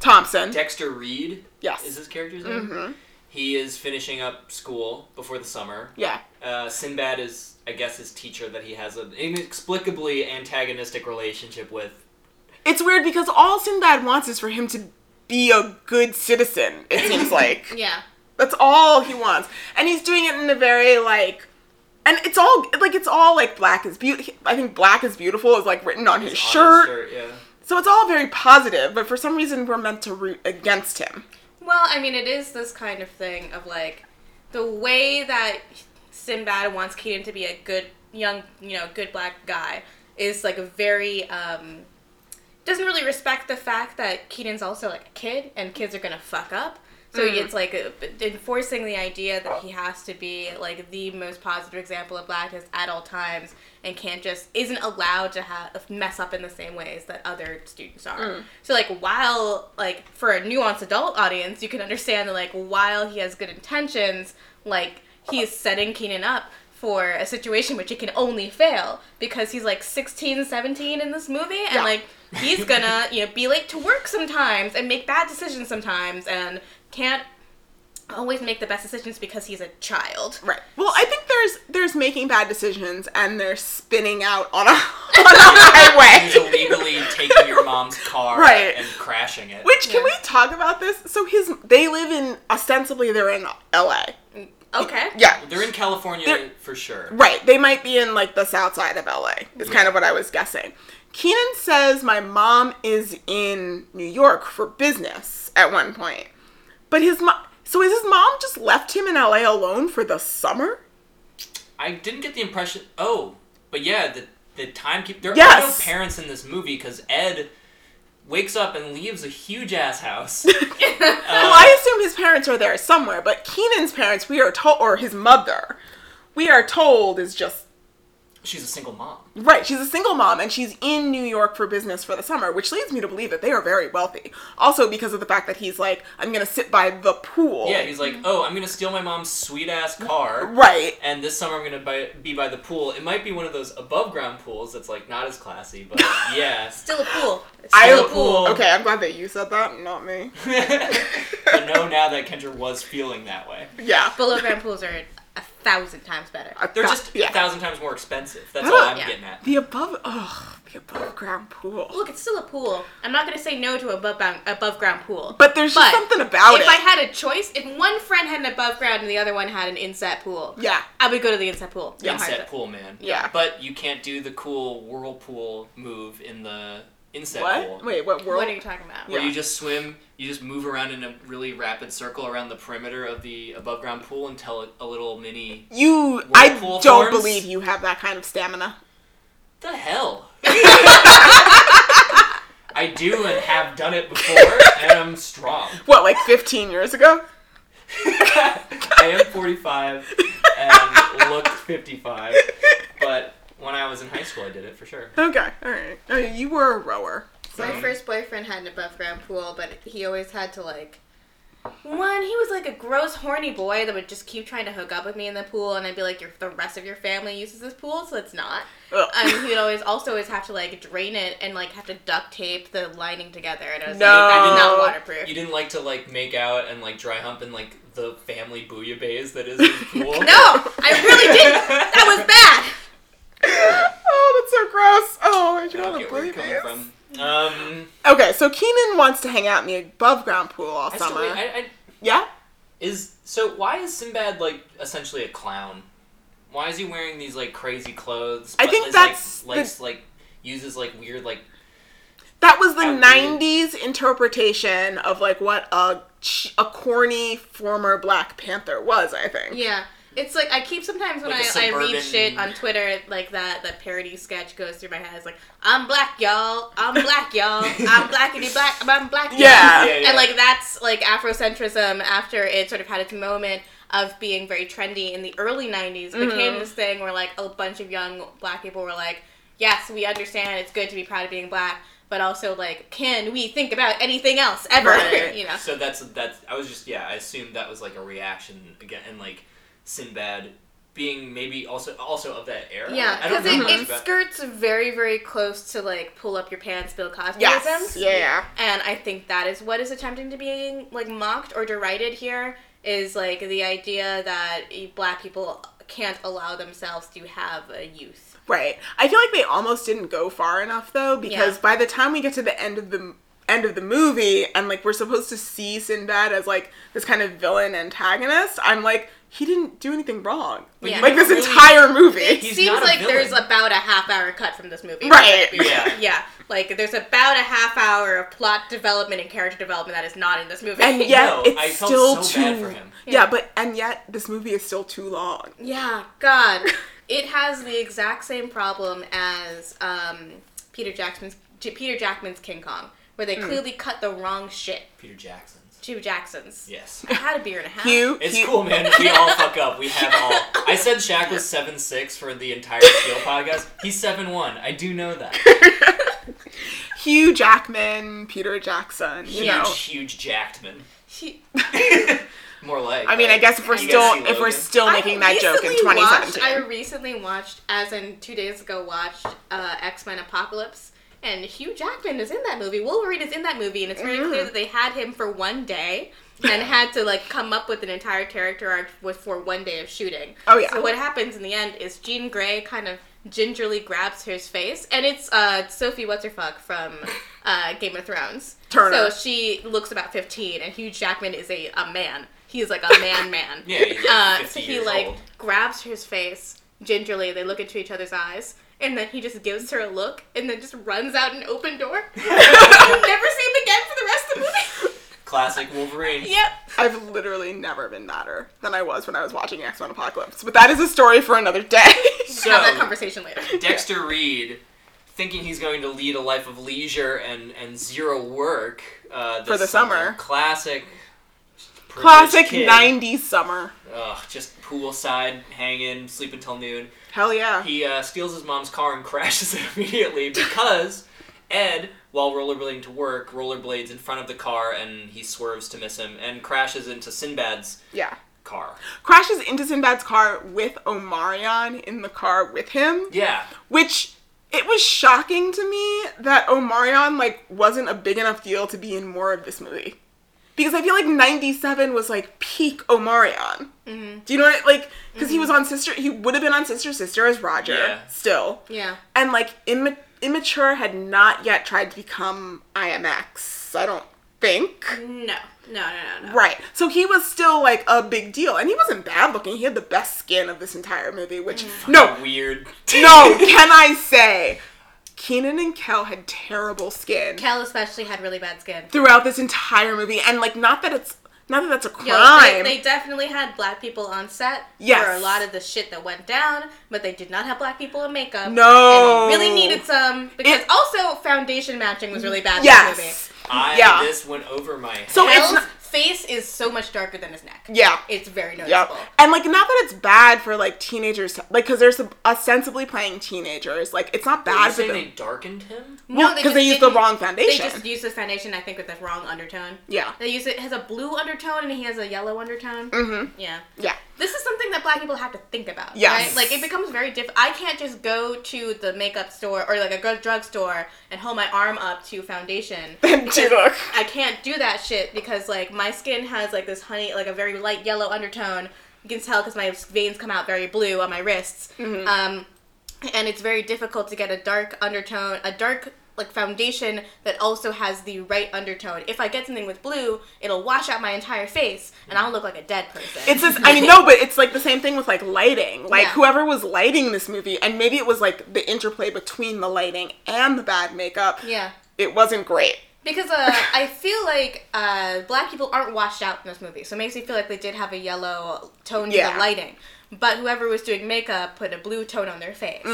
Thompson.
Dexter Reed
Yes.
is his character's name.
Mhm.
He is finishing up school before the summer.
Yeah.
Uh, Sinbad is, I guess, his teacher that he has an inexplicably antagonistic relationship with.
It's weird because all Sinbad wants is for him to be a good citizen. It seems like
Yeah.
that's all he wants, and he's doing it in a very like. And it's all like it's all like black is beautiful. I think black is beautiful is like written on his
his
shirt.
yeah.
So it's all very positive, but for some reason we're meant to root against him.
Well, I mean, it is this kind of thing of like the way that Sinbad wants Keaton to be a good young, you know, good black guy is like a very um doesn't really respect the fact that Keaton's also like a kid and kids are gonna fuck up. So it's mm. like enforcing the idea that he has to be like the most positive example of blackness at all times and can't just isn't allowed to have mess up in the same ways that other students are. Mm. So like while like for a nuanced adult audience, you can understand that like while he has good intentions, like he is setting Kenan up for a situation which he can only fail because he's like 16, 17 in this movie and
Yeah.
like he's gonna you know be late to work sometimes and make bad decisions sometimes and can't always make the best decisions because he's a child.
Right. Well, I think there's there's making bad decisions and they're spinning out on a on a highway.
He's illegally taking your mom's car
Right.
and crashing it.
Which can
Yeah.
we talk about this? So his they live in ostensibly they're in L.A.
Okay.
Yeah.
They're in California
They're-
for sure.
Right. They might be in like the south side of LA. Is kind of what I was guessing. Kenan says my mom is in New York for business at one point. But his mom so is his mom just left him in LA alone for the summer?
I didn't get the impression. Oh, but yeah, the the timekeeper. There
Yes.
are no parents in this movie because Ed wakes up and leaves a huge ass house.
Uh, well, I assume his parents are there somewhere, but Kenan's parents, we are told, or his mother, we are told is just
She's a single mom.
right. She's a single mom and she's in New York for business for the summer, which leads me to believe that they are very wealthy. Also, because of the fact that he's like, I'm gonna sit by the pool.
Yeah, he's like, oh, I'm gonna steal my mom's sweet ass car.
right.
And this summer I'm gonna buy, be by the pool. It might be one of those above ground pools that's like not as classy, but yeah.
Still a pool. It's
I
still a
pool.
Okay, I'm glad that you said that, not me.
I know now that Kendra was feeling that way.
Yeah.
Below ground pools are a thousand times better.
Uh,
they're
thought-
just
yeah.
a thousand times more expensive. That's
I
all I'm
Yeah.
getting at.
The above, ugh, the above ground pool.
Look, it's still a pool. I'm not gonna say no to a above ground, above ground pool.
But there's just something about
if
it.
If I had a choice, if one friend had an above ground and the other one had an inset pool,
yeah.
I would go to the inset pool. No hard
Inset pool, man.
Yeah.
But you can't do the cool whirlpool move in the inset
What?
pool.
Wait, what world?
What are you talking about?
Where
Yeah.
you just swim, you just move around in a really rapid circle around the perimeter of the above ground pool until a, a little mini.
You, I don't
forms?
believe you have that kind of stamina.
The hell? I do and have done it before, and I'm strong.
What, like 15 years ago?
I am 45 and look 55, but when I was in high school, I did it for sure.
Okay, alright. Oh, you were a rower. So.
My first boyfriend had an above ground pool, but he always had to like. One, he was like a gross, horny boy that would just keep trying to hook up with me in the pool, and I'd be like, "Your the rest of your family uses this pool, so it's not."
Ugh.
Um, and he'd always also always have to like drain it and like have to duct tape the lining together, and I was
No.
like, "That's not waterproof."
You didn't like to like make out and like dry hump in like the family bouillabaisse that is his pool.
No, I really didn't. That was bad.
Oh, that's so gross. Oh, I
I
don't
don't
want
get
to
where you're
believe
coming
this.
from. Um,
Okay, so Kenan wants to hang out in the above ground pool all
I still,
summer.
I, I,
yeah?
is so why is Sinbad like essentially a clown? Why is he wearing these like crazy clothes?
I think
is,
that's
like, likes like uses like weird like
That was the
Outdated.
'90s interpretation of like what a ch- a corny former Black Panther was. I think.
Yeah. It's like I keep sometimes when
Like
I, I read shit on Twitter like that that parody sketch goes through my head. It's like I'm black, y'all. I'm black, y'all. I'm blackity black. I'm black, y'all.
Yeah.
Yeah, yeah.
And like that's like Afrocentrism after it sort of had its moment of being very trendy in the early '90s
Mm-hmm.
became this thing where like a bunch of young black people were like, yes, we understand it's good to be proud of being black, but also like, can we think about anything else ever?
Right.
You know.
So that's that's. I was just yeah. I assumed that was like a reaction again, and like Sinbad being maybe also also of that era.
Yeah,
I don't
because
know
it, it
about-
skirts very, very close to like pull up your pants, Bill Cosbyism.
Yes. Yeah. Yeah.
And I think that is what is attempting to be like mocked or derided here is like the idea that black people can't allow themselves to have a youth.
Right. I feel like they almost didn't go far enough though, because
Yeah.
by the time we get to the end of the end of the movie and like we're supposed to see Sinbad as like this kind of villain antagonist, I'm like he didn't do anything wrong.
But
you
Like this
really-
entire movie.
It
He's
seems like
villain.
there's about a half hour cut from this movie.
Right.
Yeah.
Yeah. Like there's about a half hour of plot development and character development that is not in this movie.
and yet
No,
it's
I felt
still
so
too
bad for him.
Yeah,
Yeah.
but and yet this movie is still too long.
Yeah, God, it has the exact same problem as um, Peter Jackson's Peter Jackman's King Kong, where they clearly cut the wrong shit.
Peter Jackson's.
Two Jacksons.
Yes.
I had a beer and a half.
Hugh,
It's
Hugh-
cool, man. We all fuck up. We have all. I said Shaq was seven six for the entire Steel podcast. He's seven one. I do know that.
Hugh Jackman, Peter Jackson. You
Huge,
know,
huge Jackman.
He-
More like.
I mean, I guess if we're
You
still
see
if we're
Logan?
still
I
making that joke in
recently watched-
2017.
I recently watched, as in two days ago, watched uh, X Men Apocalypse, and Hugh Jackman is in that movie. Wolverine is in that movie, and it's very
Mm.
clear that they had him for one day. And had to like come up with an entire character arc with for one day of shooting.
Oh, yeah.
So what happens in the end is Jean Grey kind of gingerly grabs his face, and it's uh, Sophie What's Her Fuck from uh, Game of Thrones.
Turner.
So she looks about fifteen, and Hugh Jackman is a, a man. He is like a man man.
Yeah, he's like
Uh, so he like
old.
grabs his face gingerly. They look into each other's eyes, and then he just gives her a look, and then just runs out an open door. Never see him again for the rest of the movie.
Classic Wolverine.
yep.
I've literally never been madder than I was when I was watching X Men Apocalypse. But that is a story for another day.
So
Have that conversation later.
Dexter Reed, thinking he's going to lead a life of leisure and and zero work uh, this
For the summer.
Classic.
Classic
privileged kid.
90s summer.
Ugh, just poolside, hanging, sleep until noon.
Hell yeah.
He uh, steals his mom's car and crashes it immediately because Ed, while rollerblading to work, rollerblades in front of the car and he swerves to miss him and crashes into Sinbad's
Yeah.
car.
Crashes into Sinbad's car with Omarion in the car with him,
Yeah.
which it was shocking to me that Omarion like wasn't a big enough deal to be in more of this movie. Because I feel like 97 was like peak Omarion.
Mm-hmm.
Do you know what? I, Like, because he was on Sister, he would have been on Sister Sister as Roger
Yeah.
still.
Yeah.
and like imma- immature had not yet tried to become IMX. I don't think.
No. No. No. No. no.
Right. So he was still like a big deal, and he wasn't bad looking. He had the best skin of this entire movie. Which no,
Weird.
no, can I say, Kenan and Kel had terrible skin
Kel especially had really bad skin.
throughout this entire movie, and like not that it's not that that's a crime.
Yo, they, they definitely had black people on set
Yes.
for a lot of the shit that went down, but they did not have black people in makeup.
No.
And they really needed some because
It-
also foundation matching was really bad in
yes.
this movie.
I
Yeah.
this went over my head.
So it's
Kel's
not-
face is so much darker than his neck.
Yeah.
It's very
Yep.
noticeable.
And like, not that it's bad for like teenagers, to- like, because they're ostensibly playing teenagers. Like, it's not
Are you
bad for
saying
them.
they darkened him?
Well, because they,
just
used the wrong foundation.
They just used this foundation, I think, with the wrong undertone.
yeah.
They use it, it has a blue undertone and he has a yellow undertone.
Mm-hmm.
Yeah.
Yeah.
This is something that black people have to think about.
Yes.
Right? Like, it becomes very difficult. I can't just go to the makeup store or like a drug drugstore and hold my arm up to foundation. because
To look.
I can't do that shit because, like, my skin has, like, this honey, like, a very light yellow undertone. You can tell because my veins come out very blue on my wrists.
Mm-hmm.
Um, and it's very difficult to get a dark undertone, a dark like foundation that also has the right undertone. If I get something with blue, it'll wash out my entire face, and I'll look like a dead person.
It's just, I mean, no, but it's like the same thing with like lighting. Like
Yeah.
whoever was lighting this movie, and maybe it was like the interplay between the lighting and the bad makeup.
yeah.
It wasn't great.
Because uh, I feel like uh, black people aren't washed out in this movie, so it makes me feel like they did have a yellow tone to
Yeah.
the lighting. But whoever was doing makeup put a blue tone on their face.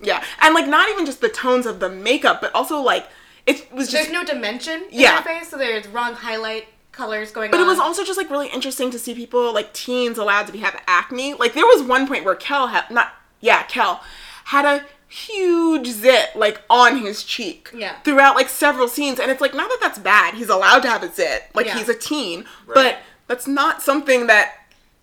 Yeah, and like not even just the tones of the makeup, but also like it was just.
There's no dimension in
Yeah.
their face, so there's wrong highlight colors going on.
But
on.
it was also just like really interesting to see people like teens allowed to be have acne. Like there was one point where Kel had not yeah Kel had a huge zit like on his cheek.
Yeah.
Throughout like several scenes, and it's like not that that's bad. He's allowed to have a zit. Like
Yeah.
he's a teen,
Right.
but that's not something that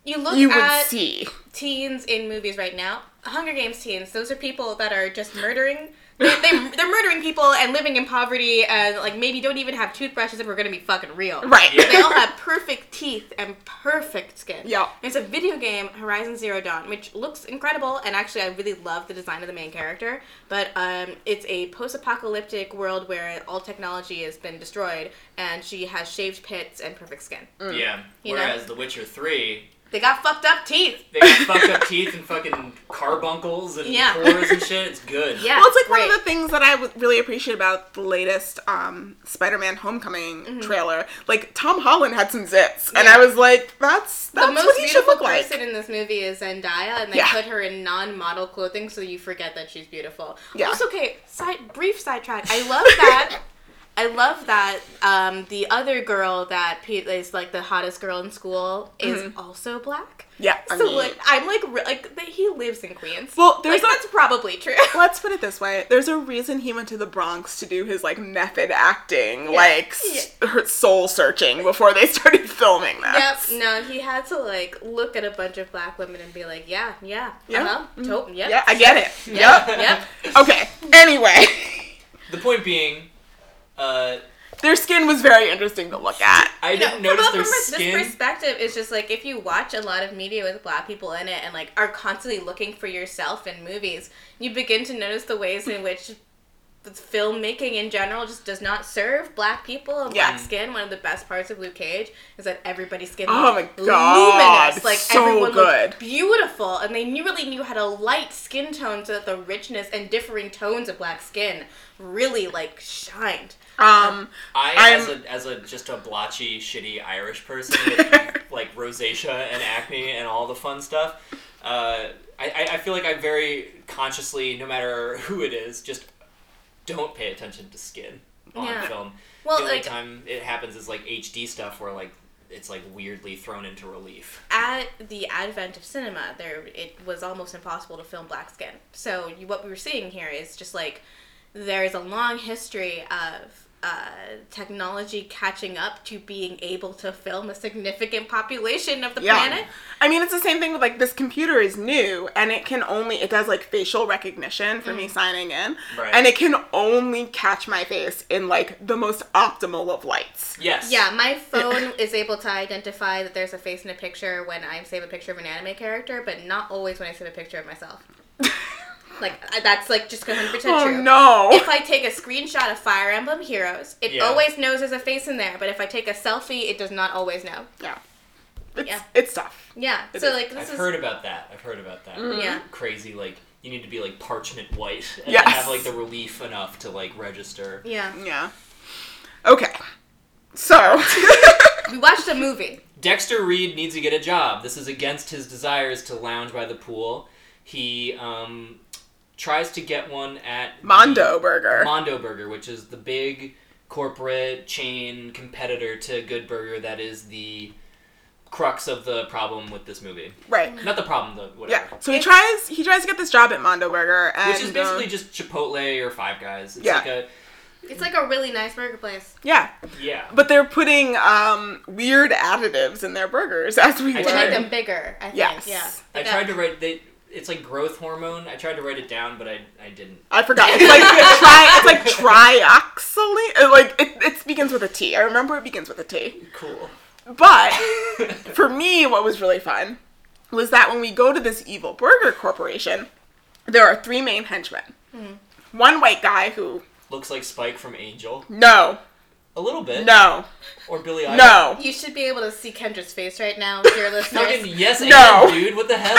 you look
you would
at
see.
teens in movies right now. Hunger Games teens, those are people that are just murdering. They, they, they're murdering people and living in poverty and like maybe don't even have toothbrushes if we're gonna be fucking real.
Right.
Yeah.
They all have perfect teeth and perfect skin.
Yeah.
It's a video game, Horizon Zero Dawn, which looks incredible, and actually, I really love the design of the main character. But um, it's a post-apocalyptic world where all technology has been destroyed, and she has shaved pits and perfect skin.
Yeah.
You know?
Whereas The Witcher Three,
They got fucked up teeth.
they got fucked up teeth and fucking carbuncles and
Yeah.
pores and shit. It's good.
Yeah.
Well, it's like one of the things that I really appreciate about the latest um, Spider-Man Homecoming trailer. Like Tom Holland had some zits, and
Mm-hmm.
I was like, "That's that's
the most
what he should look like."
person in this movie is Zendaya, and they
Yeah.
put her in non-model clothing so you forget that she's beautiful.
Yeah.
Also, okay, side brief sidetrack. I love that. I love that um, the other girl that Pete is like the hottest girl in school is also black.
Yeah, I
so
mean-
like I'm like re- like that he lives in Queens.
Well, there's
like,
a-
that's probably true.
Let's put it this way: there's a reason he went to the Bronx to do his like method acting, like s- her soul searching before they started filming that. Yep.
No, he had to like look at a bunch of black women and be like, yeah, yeah,
Yeah.
uh-huh, to- yep,
Yeah, I get it.
yep,
Yep.
yep.
Okay. Anyway,
The point being, uh,
their skin was very interesting to look at.
I
you
didn't notice their
from
skin.
this perspective, it's just like if you watch a lot of media with black people in it and like are constantly looking for yourself in movies, you begin to notice the ways in which filmmaking in general just does not serve black people and
Yeah.
black skin. One of the best parts of Luke Cage is that everybody's skin
Oh
looked
my God,
luminous. Like
so
everyone
good.
looked beautiful, and they knew, really knew how to light skin tones so that the richness and differing tones of black skin really like shined.
Um,
I,
I'm-
as a as a just a blotchy, shitty Irish person with like rosacea and acne and all the fun stuff, uh, I, I feel like I very consciously, no matter who it is, just don't pay attention to skin on
Yeah.
film.
Well,
the only
like-
time it happens is like HD stuff where like it's like weirdly thrown into relief.
at the advent of cinema, there it was almost impossible to film black skin. So you, what we were seeing here is just like there's a long history of uh, technology catching up to being able to film a significant population of the
yeah.
planet.
I mean, it's the same thing with like this computer is new and it can only it does like facial recognition for me signing in,
Right.
and it can only catch my face in like the most optimal of lights.
Yes.
Yeah, my phone is able to identify that there's a face in a picture when I save a picture of an anime character, but not always when I save a picture of myself. like that's like just 100%
Oh
true.
no!
if I take a screenshot of Fire Emblem Heroes, it
Yeah.
always knows there's a face in there. But if I take a selfie, it does not always know.
yeah, it's
Yeah.
it's tough.
Yeah.
It
so
is.
like this
I've
is
heard about that. I've heard about that.
yeah.
Crazy like you need to be like parchment white and
Yes.
have like the relief enough to like register.
Yeah.
Yeah. Okay. So.
We watched a movie.
Dexter Reed needs to get a job. This is against his desires to lounge by the pool. He um, tries to get one at the-
Mondo Burger.
Mondo Burger, which is the big corporate chain competitor to Good Burger that is the crux of the problem with this movie.
right.
Not the problem, the
Yeah. So he tries he tries to get this job at Mondo Burger and
Which is basically
uh,
just Chipotle or Five Guys. It's
Yeah.
like a
It's like a really nice burger place.
yeah.
yeah.
But they're putting um weird additives in their burgers as we
I
To make them bigger, I think.
Yes.
Yeah.
I tried to write they it's like growth hormone. I tried to write it down, but I I didn't.
I forgot. It's like tri- it's like trioxylate. uh, Like it, it begins with a T. I remember it begins with a T.
Cool.
But for me, what was really fun was that when we go to this evil burger corporation, there are three main henchmen. One white guy who
looks like Spike from Angel.
No,
A little bit.
no,
Or Billy Idol.
no.
You should be able to see Kendra's face right now, dear listeners.
Fucking yes,
No.
and dude. What the hell?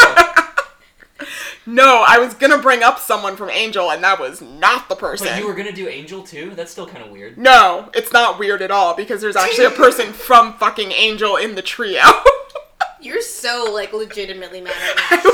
No, I was gonna bring up someone from Angel, and that was not the person.
but you were gonna do Angel too? That's still kind of weird.
No, it's not weird at all because there's actually a person from fucking Angel in the trio.
You're so like legitimately mad
I
at me.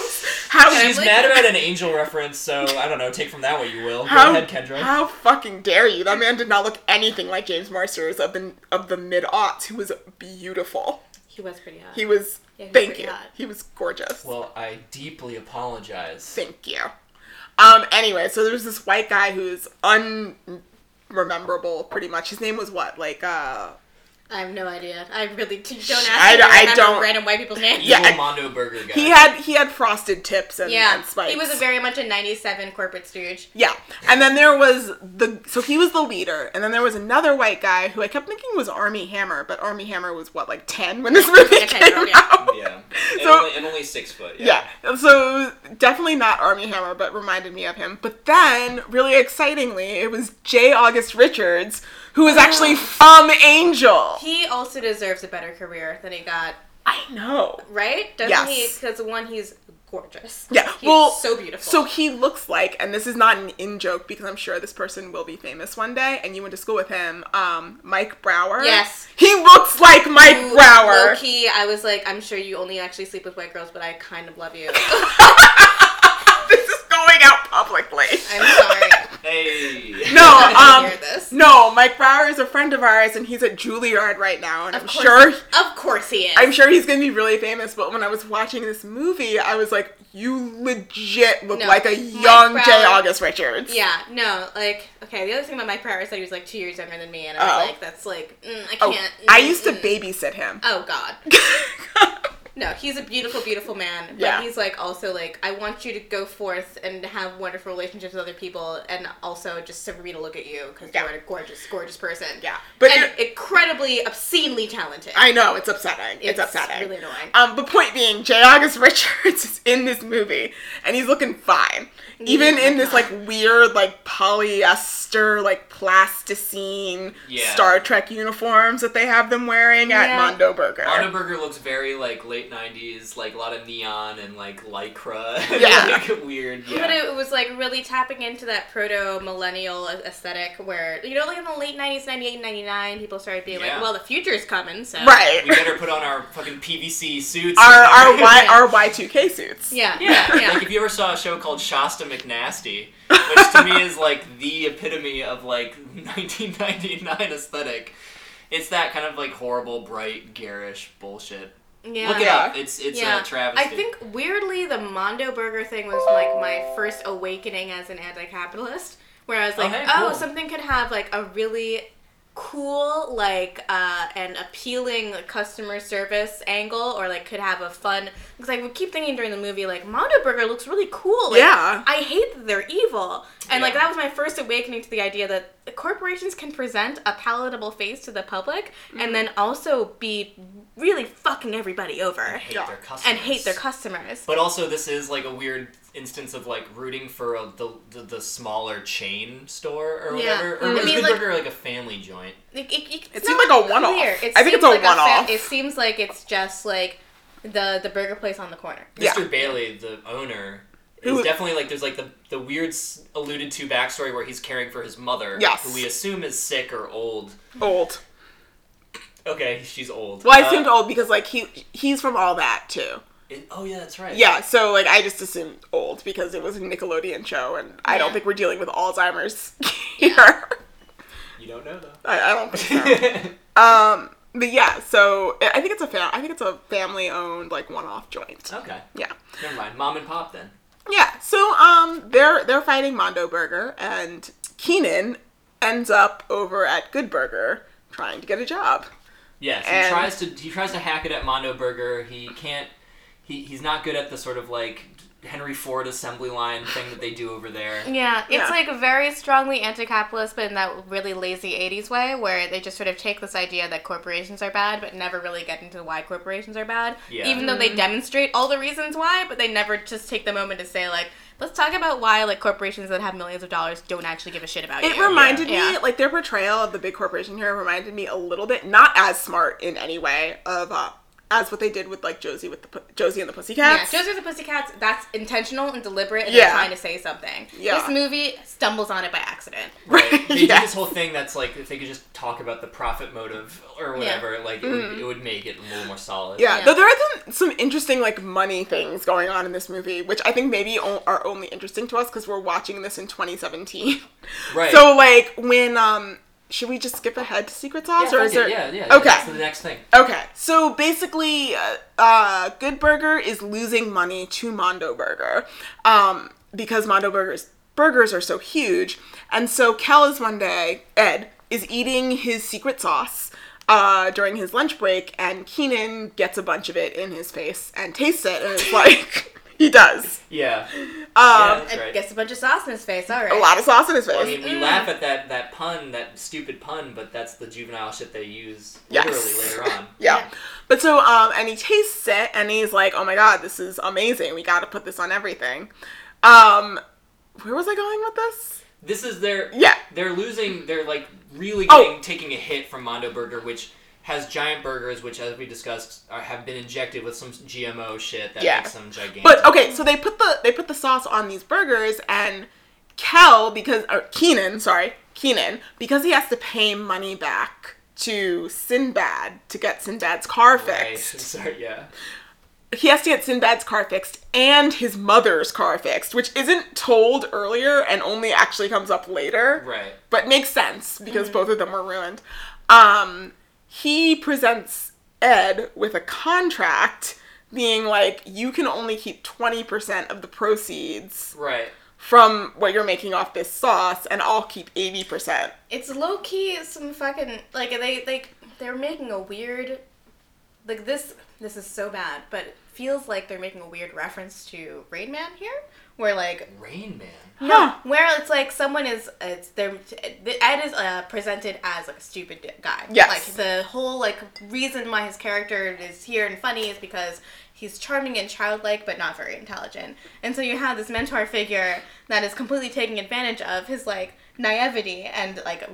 how
She's
like-
mad about an Angel reference, so I don't know. Take from that what you will. Go ahead, Kendra.
how fucking dare you? That man did not look anything like James Marsters of the of the mid aughts, who was beautiful.
He was pretty hot.
He was.
Yeah,
thank you.
hot.
He was gorgeous.
Well, I deeply apologize.
Thank you. Um. Anyway, so there's this white guy who's unrememberable, pretty much. His name was what? Like, uh,
I have no idea. I really don't ask
I
me to
don't- I don't-
random white people's names.
Yeah,
Evil
I-
Mondo Burger guy.
he had he had frosted tips and,
Yeah,
and spikes.
he was a very much a '97 corporate stooge.
Yeah. And then there was the so he was the leader, and then there was another white guy who I kept thinking was Armie Hammer, but Armie Hammer was what like ten when this movie
Like a 10
came
year yeah.
out.
Yeah. And,
So-
only, and only six foot.
Yeah. So definitely not Armie Hammer, but reminded me of him. But then, really excitingly, it was J. August Richards, who was actually from Angel.
He also deserves a better career than he got,
I know.
right? Doesn't
Yes.
he? Because one, he's gorgeous.
Yeah,
he's
well,
so beautiful.
So he looks like, and this is not an in joke because I'm sure this person will be famous one day, and you went to school with him, um, Mike Brower.
Yes.
He looks like Mike
Ooh,
Brower.
Low-key, I was like, I'm sure you only actually sleep with white girls, but I kind of love you.
this is going out publicly.
I'm sorry.
Hey.
No,
I
um,
hear this.
no, Mike Brower is a friend of ours, and he's at Juilliard right now, and
Of
I'm
course,
sure,
Of course he is.
I'm sure he's gonna be really famous. But when I was watching this movie, I was like, you legit look
No,
like a
Mike
young J. August Richards.
Yeah, no, like, okay, the other thing about Mike Pryor is that he was like two years younger than me, and I
Oh.
was like, that's like, mm, I
Oh,
can't.
I
mm,
used to
mm.
babysit him.
Oh, God. No, he's a beautiful, beautiful man, but
Yeah.
he's like also like, I want you to go forth and have wonderful relationships with other people, and also just for me to look at you because
Yeah.
you're a gorgeous, gorgeous person.
Yeah, but
and incredibly, obscenely talented.
I know it's upsetting. It's,
It's
upsetting.
really annoying.
Um, but point being, J. August Richards is in this movie, and he's looking fine. Even in this like weird like polyester like plasticine
Yeah.
Star Trek uniforms that they have them wearing at Mondo Burger.
Mondo Burger looks very like late '90s, like a lot of neon and like lycra.
Yeah.
like, weird. Yeah.
But it was like really tapping into that proto millennial aesthetic where, you know, like in the late 90s, 98, 99, people started being
Yeah.
like, well, the future's coming, so.
right.
we better put on our fucking PVC suits.
our our
and-
Y our Y two K suits.
Yeah,
Yeah,
yeah, yeah.
like if you ever saw a show called Shasta McNasty, which to me is like the epitome of like 1999 aesthetic. It's that kind of like horrible, bright, garish bullshit.
Yeah.
Look it up. It's it's
yeah,
a travesty.
I think weirdly the Mondo Burger thing was like my first awakening as an anti-capitalist, where I was oh, like,
Okay,
oh,
cool.
something could have like a really cool like uh and appealing customer service angle or like could have a fun because I would keep thinking during the movie like Mondo Burger looks really cool like,
Yeah.
I hate that they're evil and like that was my first awakening to the idea that corporations can present a palatable face to the public
Mm-hmm.
and then also be really fucking everybody over
And hate
Yeah.
their customers.
and hate their customers.
But also, this is like a weird instance of like rooting for a, the, the the smaller chain store or
Yeah.
whatever. Or
I
was
mean,
Good
like-
Burger like a family joint?
It, it, it,
It seemed like a one-off. I think it's a
like
one-off.
it seems like it's just like the the burger place on the corner.
Yeah.
Mr. Bailey, the owner,
Who-
is definitely like there's like the the weird alluded to backstory where he's caring for his mother,
Yes.
who we assume is sick or old.
Old.
Okay, she's old.
Well, I
Uh,
assumed old because like he he's from all that too.
It- oh yeah, that's right.
Yeah, so like I just assumed old because it was a Nickelodeon show, and I don't think we're dealing with Alzheimer's here.
You don't know though.
I, I don't think so. um, but yeah, so I I think it's a fam- I think it's a family owned like one off joint.
okay,
Yeah,
never mind. Mom and pop then.
yeah. So um, they're they're fighting Mondo Burger, and Kenan ends up over at Good Burger trying to get a job.
Yes,
And-
he tries to he tries to hack it at Mondo Burger. He can't. He, he's not good at the sort of like Henry Ford assembly line thing that they do over there.
Yeah, it's
Yeah.
like very strongly anti-capitalist, but in that really lazy '80s way, where they just sort of take this idea that corporations are bad, but never really get into why corporations are bad.
Yeah.
Even though they demonstrate all the reasons why, but they never just take the moment to say like, let's talk about why like corporations that have millions of dollars don't actually give a shit about
It
you.
It reminded me,
Yeah.
like their portrayal of the big corporation here reminded me a little bit, not as smart in any way of uh, as what they did with like Josie with the Josie and the Pussycats.
Yeah,
Pussycats.
Josie and the Pussycats, that's intentional and deliberate and
Yeah.
they're trying to say something.
Yeah.
This movie stumbles on it by accident.
Right. They do
Yes.
this whole thing that's like if they could just talk about the profit motive or whatever, like it, would, it would make it a little more solid.
Mm-hmm. yeah,
Yeah.
though there are some, some interesting like money things going on in this movie, which I think maybe o- are only interesting to us because we're watching this in 2017.
Right.
So like when um, should we just skip ahead to Secret Sauce
yeah,
or is
fuck
there?
it, yeah, yeah.
Okay.
That's the next thing.
Okay, so basically, uh, uh, Good Burger is losing money to Mondo Burger um, because Mondo Burger's burgers are so huge. And so Kel is one day, Ed, is eating his secret sauce uh, during his lunch break, and Kenan gets a bunch of it in his face and tastes it, and it's like, he does.
Yeah.
Um,
yeah, that's
And
right.
gets a bunch of sauce in his face, alright.
A lot of sauce in his face.
Well, I mean, we laugh at that that pun, that stupid pun, but that's the juvenile shit they use
Yes.
literally later on.
Yeah.
Yeah.
But so um and he tastes it and he's like, "Oh my god, this is amazing. We got to put this on everything." Um where was I going with this?
This is their
Yeah.
They're losing. They're like really
Oh.
taking a hit from Mondo Burger, which has giant burgers, which as we discussed are, have been injected with some GMO shit that
Yeah.
makes them gigantic.
But okay, so they put the they put the sauce on these burgers and Kel because or Kenan, sorry, Kenan, because he has to pay money back to Sinbad to get Sinbad's car
right.
fixed.
Sorry. Yeah.
he has to get Sinbad's car fixed and his mother's car fixed, which isn't told earlier and only actually comes up later.
Right.
But makes sense because both of them were ruined. Um, he presents Ed with a contract being like, you can only keep 20% of the proceeds
Right.
from what you're making off this sauce, and I'll keep 80%.
It's low key some fucking like they like they're making a weird like this this is so bad, but feels like they're making a weird reference to Rain Man here, where like
Rain Man.
Huh.
where it's like someone is it's they're Ed is uh, presented as like a stupid guy.
Yes.
Like the whole like reason why his character is here and funny is because he's charming and childlike but not very intelligent. And so you have this mentor figure that is completely taking advantage of his like naivety and like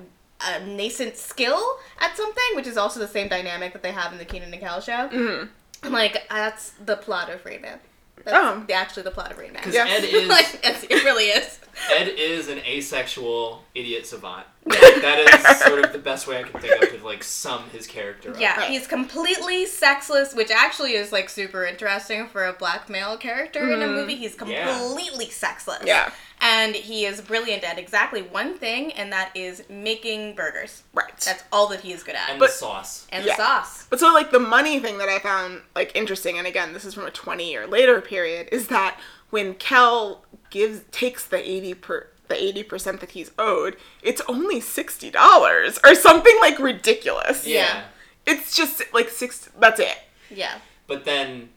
a nascent skill at something, which is also the same dynamic that they have in the Kenan and Kel show. Mm-hmm. Like that's the plot of Rain Man. That's
Oh.
the, actually the plot of Rain Man.
'Cause
Yeah.
Ed is
like, it's- it really is.
Ed is an asexual idiot savant. that is sort of the best way I can think of to like sum his character up.
Yeah,
Right.
he's completely sexless, which actually is like super interesting for a black male character in a movie. He's
Yeah.
completely sexless.
Mm-hmm. Yeah.
And he is brilliant at exactly one thing, and that is making burgers.
Right.
That's all that he is good at.
And
And,
But-
the sauce.
And
the
sauce.
But so like the money thing that I found like interesting, and again, this is from a twenty year later period, is that when Kel gives takes the eighty per the eighty percent that he's owed, it's only sixty dollars or something like ridiculous.
Yeah.
Yeah.
It's just like six. That's it.
Yeah.
But then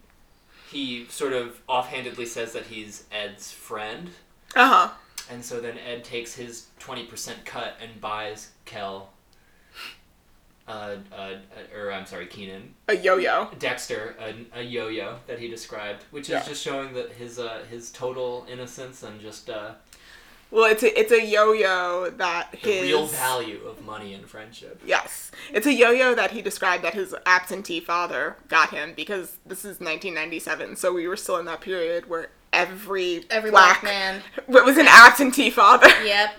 he sort of offhandedly says that he's Ed's friend.
Uh huh.
And so then Ed takes his 20% cut and buys Kel, uh, uh, or I'm sorry, Kenan,
A yo yo.
Dexter, a, a yo-yo that he described, which is
Yeah.
just showing that his uh, his total innocence and just uh,
Well, it's a it's a yo yo that
the
his
real value of money and friendship.
Yes. It's a yo yo that he described that his absentee father got him because this is 1997, so we were still in that period where every,
Every
black,
black man.
was an absentee father.
Yep.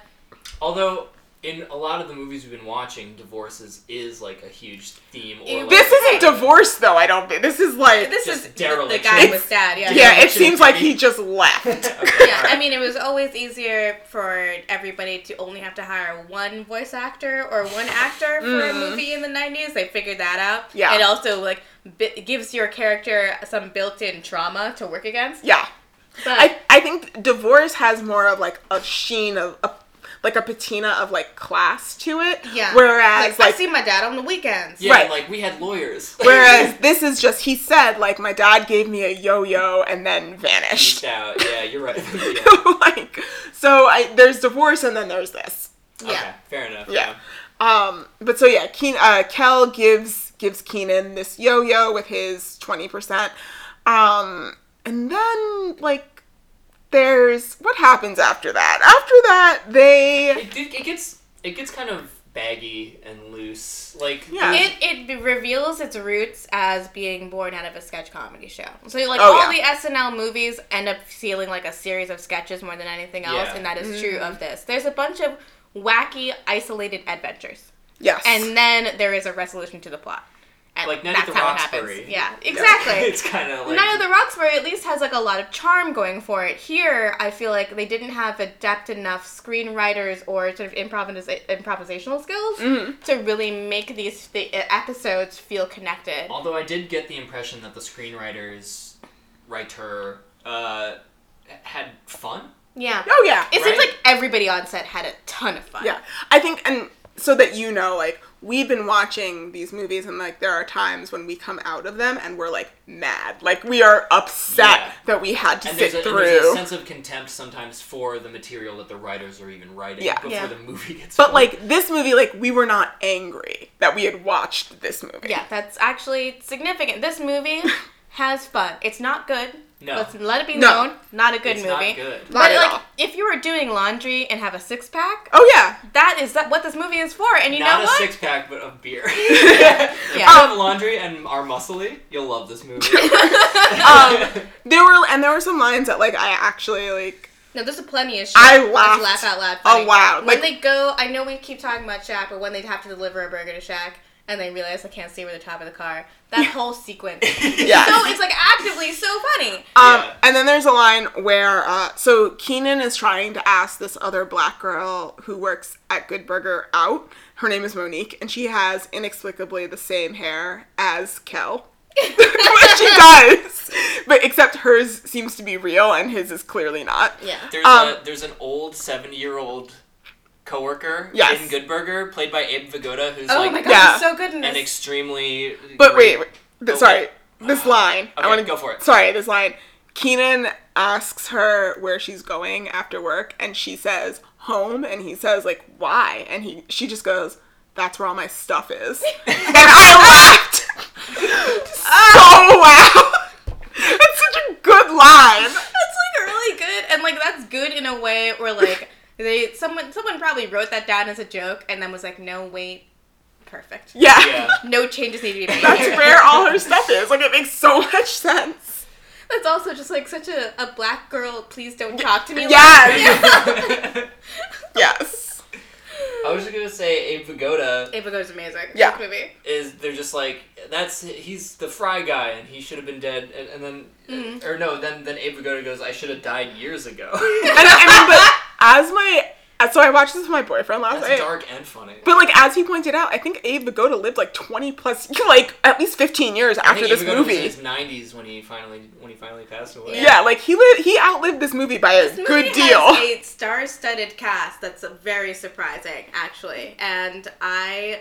Although in a lot of the movies we've been watching, divorces is like a huge theme. Or
It-
like
This isn't
a-
divorce though, I don't. This is like
This is the, the guy
It's-
with dad. Yeah.
Yeah, it seems like he just left.
Okay,
Yeah,
alright.
I mean, it was always easier for everybody to only have to hire one voice actor or one actor for a movie in the 90s. They figured that out.
Mm-hmm. Yeah.
It also, like, bi- gives your character some built in trauma to work against.
yeah.
But,
I, I think divorce has more of like a sheen of a, like a patina of like class to it.
yeah.
Whereas
like, I see my dad on the weekends.
yeah,
right.
like we had lawyers.
whereas this is just he said like my dad gave me a yo yo and then vanished.
Peaced out. Yeah, you're right. yeah.
like so I there's divorce and then there's this.
Yeah.
Okay, fair enough.
Yeah. Um but so yeah, Keen uh Kel gives gives Kenan this yo-yo with his 20%. Um and then like there's what happens after that. After that, they
It, it, it gets it gets kind of baggy and loose. Like
Yeah.
It, it reveals its roots as being born out of a sketch comedy show. So like
Oh,
all
yeah.
the SNL movies end up feeling like a series of sketches more than anything else,
Yeah.
and that is
Mm-hmm.
true of this. There's a bunch of wacky, isolated adventures,
yes,
and then there is a resolution to the plot. And
Like Night at
that's
the
how it
Roxbury.
happens. Yeah, exactly.
it's kind of like
Night of the Roxbury at least has like a lot of charm going for it. Here, I feel like they didn't have adept enough screenwriters or sort of improvisa- improvisational skills
Mm-hmm.
to really make these th- episodes feel connected.
Although I did get the impression that the screenwriters, writer, uh, had fun.
Yeah.
oh yeah,
It seems like everybody on set had a ton of fun.
Yeah, I think, and so that you know, like we've been watching these movies, and like there are times when we come out of them and we're like mad, like we are upset
Yeah.
that we had to
And
sit
there's, a, and
through.
there's a sense of contempt sometimes for the material that the writers are even writing
Yeah.
before
Yeah.
the movie gets.
but
going.
like this movie, like we were not angry that we had watched this movie.
Yeah, that's actually significant. This movie has fun. It's not good.
No.
Let's let it be
No.
known. Not a good
It's not
movie.
good.
Not
But
at
like,
all.
if you were doing laundry and have a six pack,
Oh yeah,
that is that what this movie is for. And you
not
know
a
what?
six pack, but of beer. if
Yeah.
you have laundry and are muscly, you'll love this movie.
um, there were and there were some lines that like I actually like.
No, there's a plenty of shit.
I
that's
laughed
laugh out loud.
a
funny.
lot,
When
like-
they go, I know we keep talking about Shaq, but when they have to deliver a burger to Shaq and they realize they can't see where the top of the car, that whole sequence.
Yeah.
So it's like actively so funny.
Um,
Yeah.
and then there's a line where, uh, so Kenan is trying to ask this other black girl who works at Good Burger out. Her name is Monique, and she has inexplicably the same hair as Kel. she does, but except hers seems to be real and his is clearly not.
Yeah.
There's
Um,
a there's an old seventy year old coworker
Yes.
in Good Burger, played by Abe Vigoda, who's
Oh
like
my god,
Yeah.
so good in
an
this.
extremely.
But
great-
wait, wait th-
Oh,
sorry,
wait.
this line.
Okay,
I want to
go for it.
Sorry, this line. Kenan asks her where she's going after work, and she says home, and he says like why, and he she just goes, "That's where all my stuff is," and I laughed so loud. It's such a good line.
That's like really good, and like that's good in a way where like they someone someone probably wrote that down as a joke and then was like, no wait, perfect.
Yeah.
Yeah.
No changes need to be made.
That's
here.
where all her stuff is. Like it makes so much sense.
That's also just like such a, a black girl. Please don't talk to me.
Yes. Yes.
I was just gonna say Abe Vigoda
Abe Vigoda's amazing.
Yeah.
This movie.
is they're just like that's he's the fry guy and he should have been dead and, and then
Mm-hmm.
or no then then Abe Vigoda goes I should have died years ago.
And I, I mean, but as my so I watched this with my boyfriend last
That's
night.
dark and funny.
But like as he pointed out, I think Abe Vigoda lived like twenty plus, like at least fifteen years
I
after
think
this
Abe Vigoda was in
movie.
his nineties when he finally when he finally passed away.
Yeah, like he lived, he outlived this movie by a
This movie
good
has
deal.
a star-studded cast that's very surprising, actually, and I.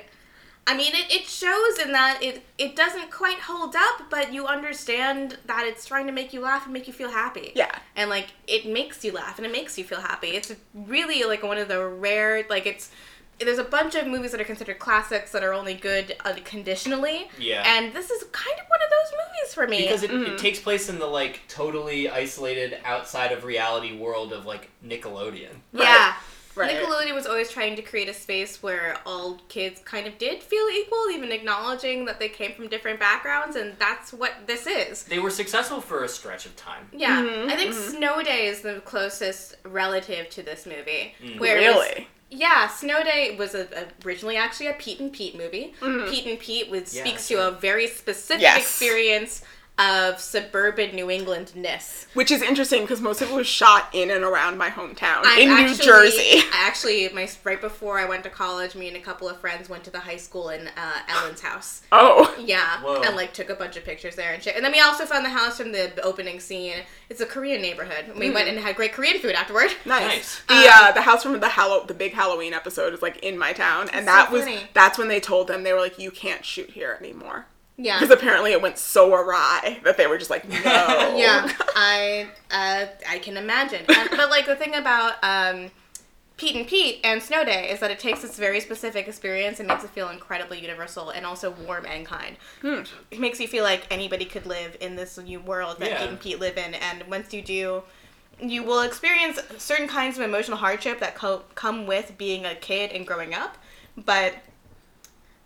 I mean, it, it shows in that it, it doesn't quite hold up, but you understand that it's trying to make you laugh and make you feel happy.
Yeah.
And, like, it makes you laugh and it makes you feel happy. It's really, like, one of the rare, like, it's. There's a bunch of movies that are considered classics that are only good unconditionally.
Yeah.
And this is kind of one of those movies for me.
Because it,
Mm-hmm.
it takes place in the like totally isolated outside of reality world of like Nickelodeon.
Yeah.
Right.
Nickelodeon was always trying to create a space where all kids kind of did feel equal, even acknowledging that they came from different backgrounds, and that's what this is.
They were successful for a stretch of time.
Yeah,
Mm-hmm,
I think mm-hmm. Snow Day is the closest relative to this movie. Mm. Where it
Really?
yeah, Snow Day was a, originally actually a Pete and Pete movie. Mm-hmm. Pete and Pete was,
Yeah,
speaks
that's
to a very specific
Yes.
experience of suburban New Englandness.
Which is interesting because most of it was shot in and around my hometown
I
in New Jersey.
Actually, my right before I went to college, me and a couple of friends went to the high school in uh, Ellen's house.
Oh.
Yeah,
Whoa.
and like took a bunch of pictures there and shit. And then we also found the house from the opening scene. It's a Korean neighborhood. We went and had great Korean food afterward.
Nice.
Nice.
The uh, the house from the Hallow the big Halloween episode is like in my town, and that
so
was
funny.
that's when they told them they were like, you can't shoot here anymore
Yeah.
because apparently it went so awry that they were just like, no.
yeah, I uh, I can imagine. And, but like the thing about um, Pete and Pete and Snow Day is that it takes this very specific experience and makes it feel incredibly universal and also warm and kind. It makes you feel like anybody could live in this new world that
Yeah.
Pete and Pete live in. And once you do, you will experience certain kinds of emotional hardship that co- come with being a kid and growing up, but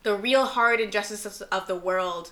the real hard injustices of the world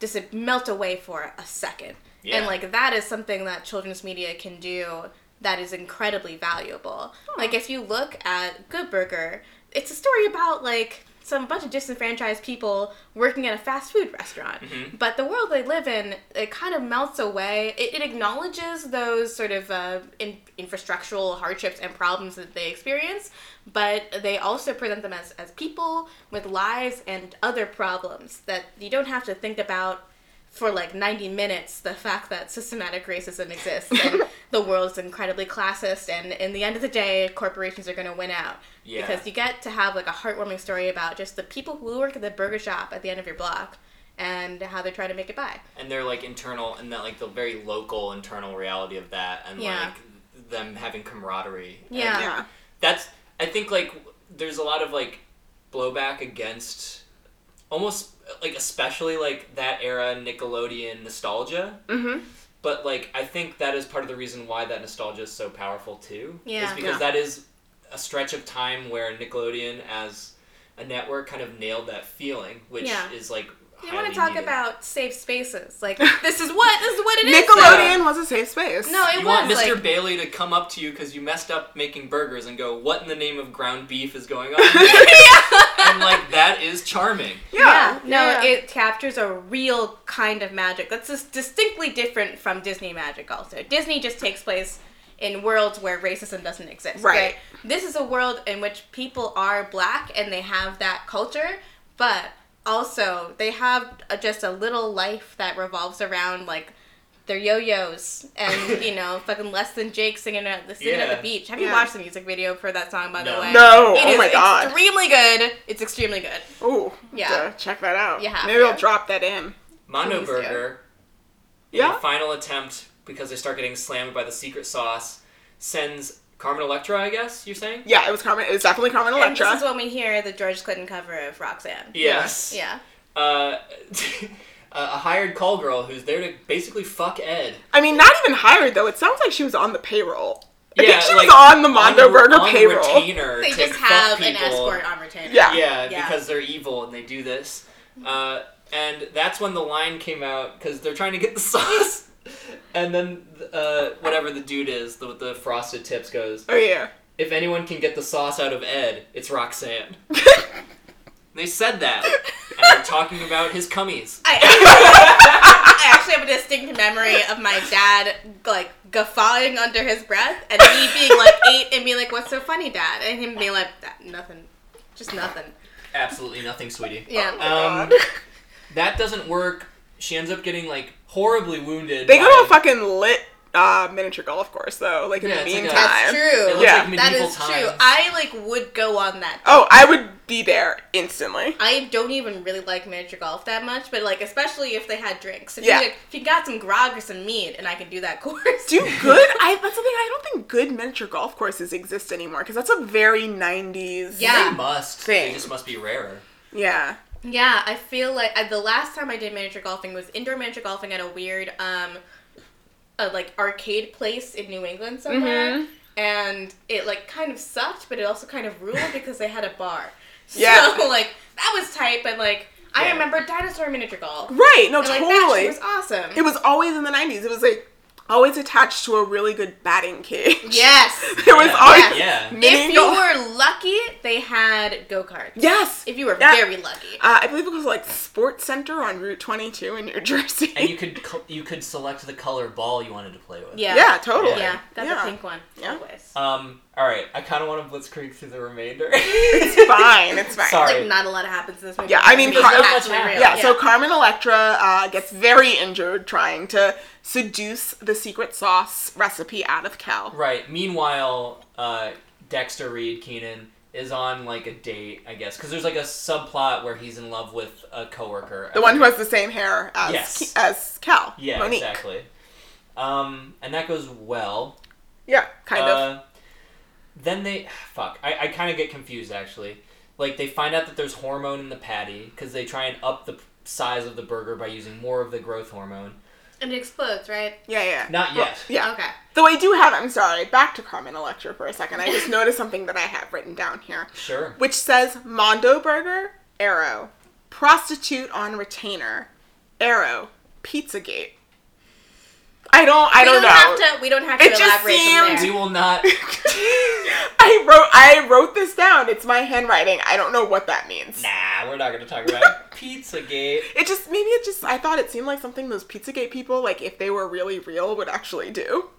just melt away for a second.
Yeah.
And like that is something that children's media can do that is incredibly valuable. Like if you look at Good Burger, it's a story about like some bunch of disenfranchised people working at a fast food restaurant. But the world they live in, it kind of melts away. It, it acknowledges those sort of uh, in, infrastructural hardships and problems that they experience, but they also present them as, as people with lives and other problems that you don't have to think about for like 90 minutes the fact that systematic racism exists and the world is incredibly classist and in the end of the day corporations are going to win out
Yeah.
because you get to have like a heartwarming story about just the people who work at the burger shop at the end of your block and how they're trying to make it by
and they're like internal and that like the very local internal reality of that and
Yeah.
like them having camaraderie And
Yeah.
Yeah.
that's i think like there's a lot of like blowback against almost like especially like that era nickelodeon nostalgia
Mm-hmm.
but like i think that is part of the reason why that nostalgia is so powerful too
Yeah.
is because
Yeah.
that is a stretch of time where nickelodeon as a network kind of nailed that feeling which
Yeah.
is like
you want to talk
needed.
about safe spaces like this is what this is what it is
Nickelodeon was a safe space.
no it was.
You
was
want Mr.
like
Bailey to come up to you because you messed up making burgers and go, "What in the name of ground beef is going on?" yeah. And like that is charming.
Yeah.
no,
yeah.
it captures a real kind of magic that's just distinctly different from Disney magic. Also, Disney just takes place in worlds where racism doesn't exist.
Right.
This is a world in which people are black and they have that culture, but also they have a, just a little life that revolves around like their yo-yos and you know fucking less than Jake singing at the singing at the beach. Have you
Yeah.
watched the music video for that song by
No.
the way?
No.
It
oh
is
my god.
extremely good. It's extremely good.
Ooh.
Yeah.
Yeah. Check that out.
Yeah,
Maybe
to.
I'll drop that in.
Mondo
Please.
Burger,
Yeah.
a final attempt because they start getting slammed by the secret sauce, sends Carmen Electra. I guess you're saying.
Yeah, it was Carmen. It was definitely Carmen
And
Electra.
this is when we hear the George Clinton cover of Roxanne.
Yes.
Yeah.
Uh, a hired call girl who's there to basically fuck Ed.
I mean, not even hired though. It sounds like she was on the payroll. I
Yeah,
think she
like,
was on the Mondo
on,
Burger
on
payroll.
Retainer
They
to
just
fuck
have an escort on retainer.
Yeah.
Yeah,
Yeah.
because they're evil and they do this. Uh, and that's when the line came out because they're trying to get the sauce. And then uh, whatever the dude is, the, the frosted tips goes,
Oh yeah.
if anyone can get the sauce out of Ed, it's Roxanne. they said that. And they're talking about his cummies.
I actually, I actually have a distinct memory of my dad like guffawing under his breath and me being like eight and being like, "What's so funny, Dad?" and him being like, "That- "Nothing, just nothing."
Absolutely nothing, sweetie.
Yeah.
Um, that doesn't work. She ends up getting like horribly wounded.
They go to a fucking lit uh, miniature golf course though. Like in
Yeah,
the
it's like a-
meantime.
That's true.
It looks
Yeah.
like
That
medieval
is
times.
true. I like would go on that.
Oh, I would be there instantly.
I don't even really like miniature golf that much, but like especially if they had drinks. If
Yeah.
you if you got some grog or some mead, and I can do that course.
Do good? I that's the thing. I don't think good miniature golf courses exist anymore because that's a very '90s.
Yeah.
They must.
Thing.
They just must be rarer.
Yeah.
Yeah, I feel like I, the last time I did miniature golfing was indoor miniature golfing at a weird, um, a, like arcade place in New England somewhere,
Mhm.
and it like kind of sucked, but it also kind of ruled because they had a bar.
Yeah.
So like that was tight, but like I remember dinosaur miniature golf.
Right. No,
And, like, that
totally.
shit was awesome.
it was always in the '90s. It was like always attached to a really good batting cage.
yes.
There was
Yeah.
always
Yeah.
mini
if you
golf-
were lucky, they had go karts.
Yes.
If you were
Yeah.
very lucky.
Uh, I believe it was like Sports Center on Route 22 in New Jersey.
And you could co- you could select the color ball you wanted to play with.
Yeah.
yeah, totally.
Yeah, that's
Yeah.
a pink one.
Yeah.
Always.
Um. All right. I kind of want to blitzkrieg through the remainder.
It's fine. It's fine.
Sorry.
Like not a lot happens in this movie.
Yeah, I mean,
Because
Car-
it's
Not much
actually real.
Yeah, so Carmen Electra uh, gets very injured trying to seduce the secret sauce recipe out of Kel.
right. Meanwhile, uh, Dexter Reed Kenan is on like a date, I guess, because there's like a subplot where he's in love with a coworker.
The one who has the same hair as
Yes.
as Kel.
Yeah,
Monique.
exactly. Um, and that goes well.
Yeah, kind of.
Then they fuck. I, I kind of get confused actually. Like they find out that there's hormone in the patty because they try and up the size of the burger by using more of the growth hormone.
And it explodes, right?
Yeah, yeah.
Not
Well,
yet.
yeah.
Okay.
Though I do have, I'm sorry, back to Carmen Electra for a second. I just noticed something that I have written down here,
Sure.
which says Mondo Burger, Arrow, prostitute on retainer, Arrow, Pizzagate. I don't, I
we
don't,
don't
know.
have to. We don't have to
It just
elaborate
seemed-
from
We will not.
I wrote, I wrote this down. It's my handwriting. I don't know what that means.
Nah, we're not gonna talk about Pizzagate.
It just maybe it just I thought it seemed like something those Pizzagate people, like if they were really real, would actually do.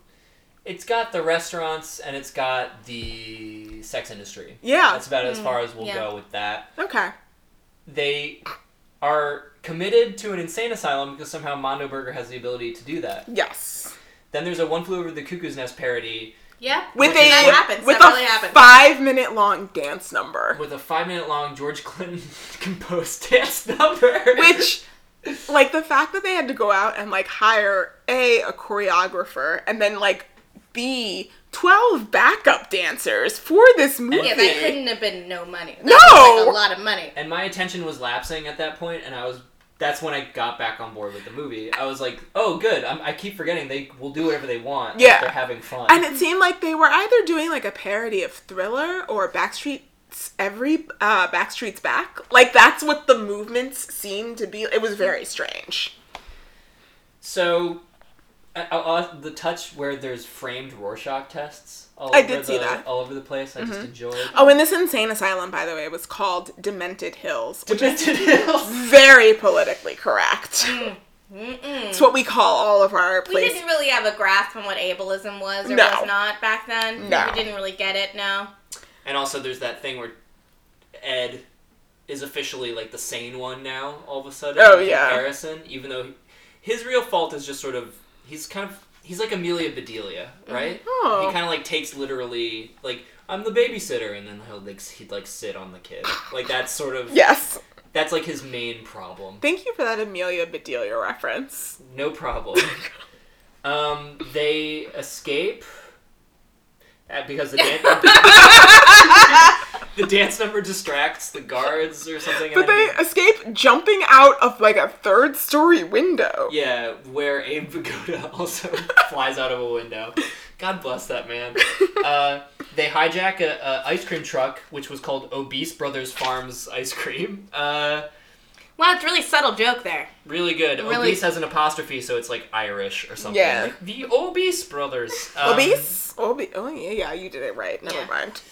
It's got the restaurants and it's got the sex industry.
Yeah.
That's about as mm, far as we'll
yeah.
go with that.
Okay.
They are committed to an insane asylum because somehow Mondo Burger has the ability to do that.
Yes.
Then there's a One Flew Over the Cuckoo's Nest parody
Yeah.
With a
that happens.
with
that
a
really happens.
five minute long dance number,
with a five minute long George Clinton composed dance number.
which. Like the fact that they had to go out and like hire a a choreographer and then like b twelve backup dancers for this movie.
yeah, that couldn't have been no money. That
No!
was, like, a lot of money.
and my attention was lapsing at that point, and I was. That's when I got back on board with the movie. I was like, "Oh, good! I'm, I keep forgetting they will do whatever they want.
Yeah.
they're having fun."
And it seemed like they were either doing like a parody of Thriller or Backstreet's every uh, Backstreet's Back. Like that's what the movements seemed to be. It was very strange.
So, I, I- the touch where there's framed Rorschach tests. All
I
over
did see that.
all over the place. I just mm-hmm. enjoyed.
Oh, and this insane asylum, by the way, was called Demented Hills, which is
Demented Hills.
very politically correct.
Mm-mm.
It's what we call all of our
We
places.
didn't really have a grasp on what ableism was or
No.
was not back then.
No.
We didn't really get it. No.
And also, there's that thing where Ed is officially like the sane one now. All of a sudden,
Oh, yeah.
comparison, even though his real fault is just sort of he's kind of he's like Amelia Bedelia, right?
Oh.
He kind of like takes literally like I'm the babysitter, and then he'll like he'd like sit on the kid. Like that's sort of
Yes.
that's like his main problem.
Thank you for that Amelia Bedelia reference.
No problem. um, they escape because the dance the dance number distracts the guards or something.
But they escape jumping out of like a third story window.
yeah, where Abe Vigoda also flies out of a window. God bless that man. Uh, they hijack a, a ice cream truck, which was called Obese Brothers Farms Ice Cream. Uh,
Wow, it's a really subtle joke there.
really good.
Really-
Obese has an apostrophe, so it's like Irish or something.
Yeah.
Like the Obese Brothers. Um,
Obese? Obe- oh, yeah, yeah, you did it right. Never
Yeah.
mind.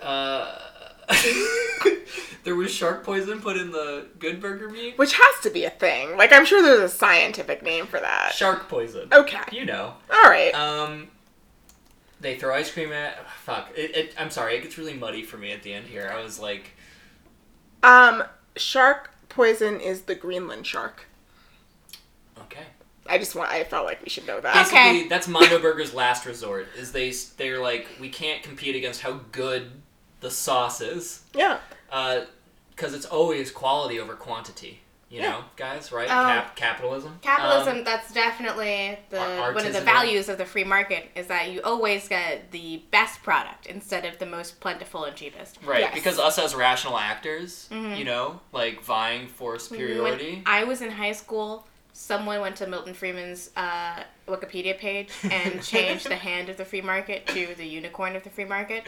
Uh, there was shark poison put in the good burger meat.
Which has to be a thing. Like, I'm sure there's a scientific name for that.
Shark poison.
Okay.
You know.
All right.
Um, they throw ice cream at. Fuck. It, it, I'm sorry. It gets really muddy for me at the end here. I was like,
Um, shark poison is the Greenland shark.
okay.
I just want, I felt like we should know that.
Basically,
Okay.
that's Mondo Burger's last resort. Is they they're like we can't compete against how good the sauce is,
Yeah.
Uh, because it's always quality over quantity. You
Yeah.
know, guys, right?
Um,
Cap- capitalism.
Capitalism,
Um,
that's definitely the
ar-
one of the values of the free market is that you always get the best product instead of the most plentiful and cheapest.
Right,
Yes.
because us as rational actors,
Mhm.
you know, like vying for superiority.
When I was in high school, someone went to Milton Friedman's uh, Wikipedia page and changed the hand of the free market to the unicorn of the free market.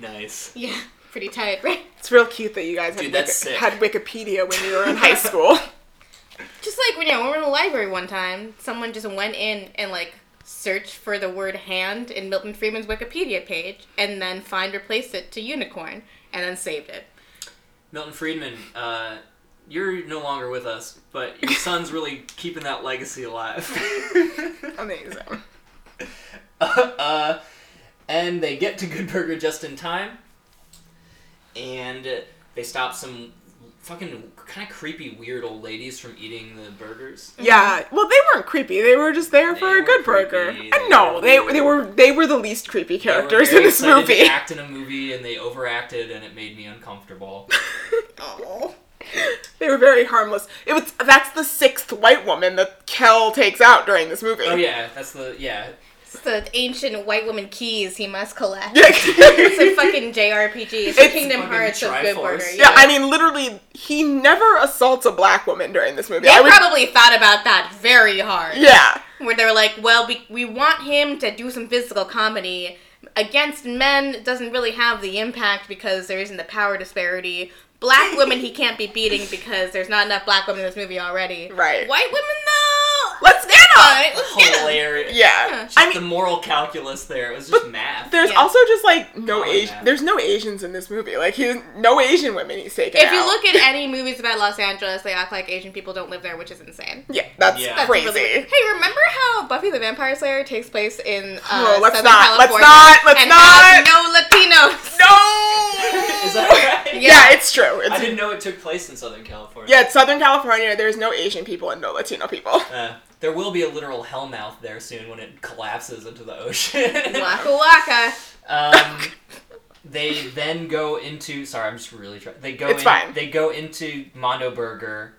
Nice.
Yeah, pretty tight, right?
It's real cute that you guys had,
Dude, that's
Wiki-
sick.
had Wikipedia when you were in high school.
Just like when you know, we were in the library one time, someone just went in and like searched for the word hand in Milton Friedman's Wikipedia page and then find replaced it to unicorn and then saved it.
Milton Friedman, uh, you're no longer with us, but your son's really keeping that legacy alive.
Amazing.
uh, and they get to Good Burger just in time, and they stop some fucking kind of creepy, weird old ladies from eating the burgers.
Yeah. Well, they weren't creepy. They were just there
They
for a good burger.
creepy.
And
They
no, they
weird.
they were they were the least creepy characters in this
excited to
movie.
act in a movie, and they overacted, and it made me uncomfortable.
Oh.
They were very harmless. It was that's the sixth white woman that Kel takes out during this movie.
Oh yeah, that's the yeah.
It's the ancient white woman keys he must collect.
Yeah.
It's a fucking JRPG. It's, the
It's
Kingdom
fucking
Hearts of Good
Triforce.
Burger.
Yeah, I mean, literally, he never assaults a black woman during this movie.
they
I would,
probably thought about that very hard.
yeah,
where they're like, well, we we want him to do some physical comedy against men. Doesn't really have the impact because there isn't the power disparity. Black women he can't be beating because there's not enough black women in this movie already.
Right.
White women though.
Let's get
Fine, let's.
Hilarious.
Yeah.
Just
I mean,
the moral calculus there. It was just math.
there's
Yeah.
also just like no
Oh,
Asian. There's no Asians in this movie. Like he's no Asian women he's taking
If you
out.
look at any movies about Los Angeles, they act like Asian people don't live there, which is insane.
yeah, that's
Yeah.
That's
crazy.
really weird. Hey, remember how Buffy the Vampire Slayer takes place in uh,
Oh, let's
Southern
not, let's
California
not, let's
and
not.
has no Latinos?
no.
Is that right?
yeah. it's true. It's,
I didn't know it took place in Southern California.
yeah, it's Southern California. There's no Asian people and no Latino people.
Uh, there will be a literal hellmouth there soon when it collapses into the ocean.
Waka waka.
um, they then go into. Sorry, I'm just really trying. They go.
It's
in,
fine.
They go into Mondo Burger.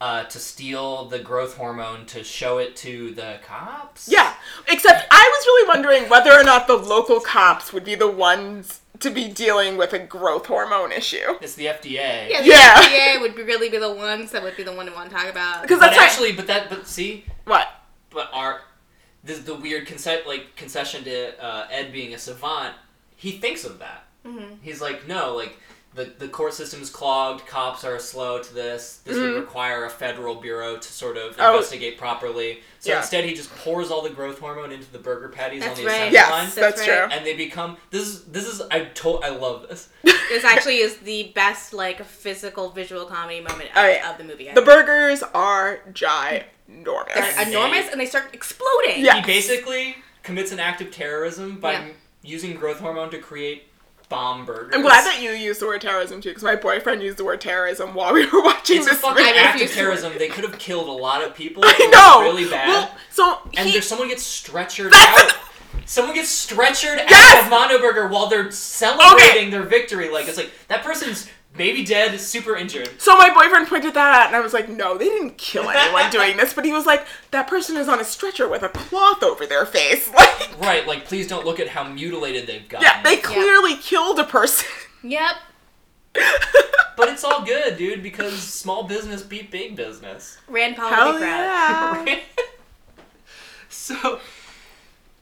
Uh, to steal the growth hormone to show it to the cops.
Yeah, except I was really wondering whether or not the local cops would be the ones to be dealing with a growth hormone issue.
it's the FDA.
Yeah, the
Yeah.
FDA would be really be the ones that would be the one to want to talk about.
Because that's right.
actually, but that, but see,
What?
but our this the weird conce- like concession to uh, Ed being a savant. He thinks of that.
Mhm.
He's like, no, like the the court system is clogged. Cops are slow to this. This would
Mhm.
require a federal bureau to sort of
Oh.
investigate properly. So
Yeah.
instead, he just pours all the growth hormone into the burger patties
That's
on the
right.
assembly
Yes,
line,
that's,
That's
true.
right.
and they become this is this is I told I love this.
This actually is the best like physical visual comedy moment of,
yeah.
of the movie. I
The
think.
burgers are ginormous.
They're enormous and they start exploding.
Yeah.
He basically commits an act of terrorism by
Yeah.
using growth hormone to create bomb burgers.
I'm glad that you used the word terrorism too, because my boyfriend used the word terrorism while we were watching
It's a
this
fucking.
I
act of terrorism. They could have killed a lot of people.
I know.
Really bad.
Well, so
and
he,
there's someone gets stretchered out. Someone gets stretchered
Yes!
out of Mondo Burger while they're celebrating their victory. Like it's like that person's maybe dead, is super injured.
so my boyfriend pointed that out, and I was like, "No, they didn't kill anyone doing this." But he was like, "That person is on a stretcher with a cloth over their face." Like,
Right, like please don't look at how mutilated they've gotten.
yeah, they clearly killed a person.
Yep.
But it's all good, dude, because small business beat big business.
Rand Paul
Hell
would
yeah.
so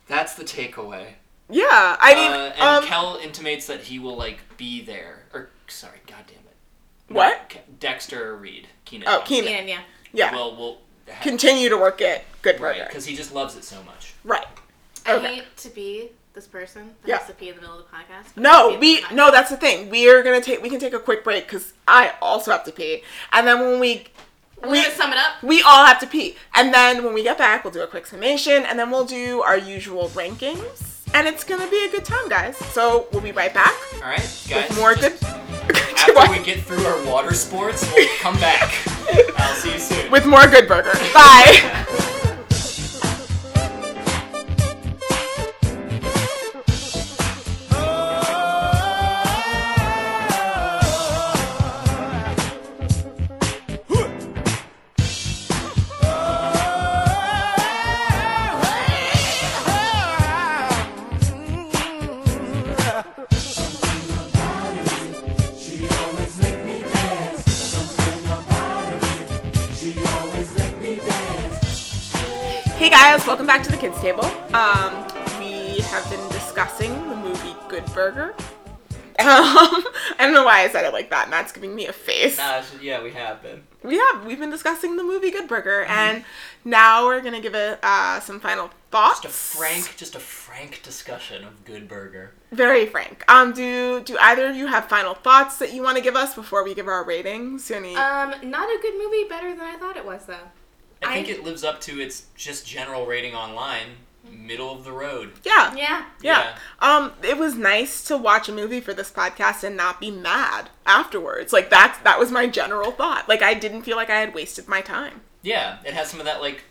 that's the takeaway.
Yeah, I mean,
uh, and
um,
Kel intimates that he will like be there. Or sorry, god damn it.
What?
Dexter Reed. Kenan.
Oh,
Thompson.
Kenan.
Yeah, yeah.
yeah,
Will will ha-
continue to work at Good
right
Burger.
because he just loves it so much.
Right.
I
Okay.
hate to be this person that
Yeah.
has to pee in the middle of the podcast.
No,
have to pee
we
in the
no. That's the thing. We are gonna take. We can take a quick break because I also have to pee, and then when we
We're
we
gonna sum it up.
we all have to pee, and then when we get back, we'll do a quick summation, and then we'll do our usual rankings, and it's gonna be a good time, guys. So we'll be right back
All right, guys.
with more
just
good.
After we get through our water sports, we'll come back. I'll see you soon.
with more Good Burger. Bye. Table. Um, we have been discussing the movie Good Burger. Um, I don't know why I said it like that. Matt's giving me a face.
Nah, it's- yeah, we have been.
We have. We've been discussing the movie Good Burger,
Mm-hmm.
and now we're gonna give it uh, some final thoughts.
Just a frank, just a frank discussion of Good Burger.
Very frank. Um, do do either of you have final thoughts that you want to give us before we give our ratings? Any?
Um, not a good movie. Better than I thought it was, though.
I think
I-
it lives up to its just general rating online, middle of the road.
yeah.
Yeah.
Yeah. Um, it was nice to watch a movie for this podcast and not be mad afterwards. Like that's that was my general thought. Like I didn't feel like I had wasted my time.
Yeah, it has some of that like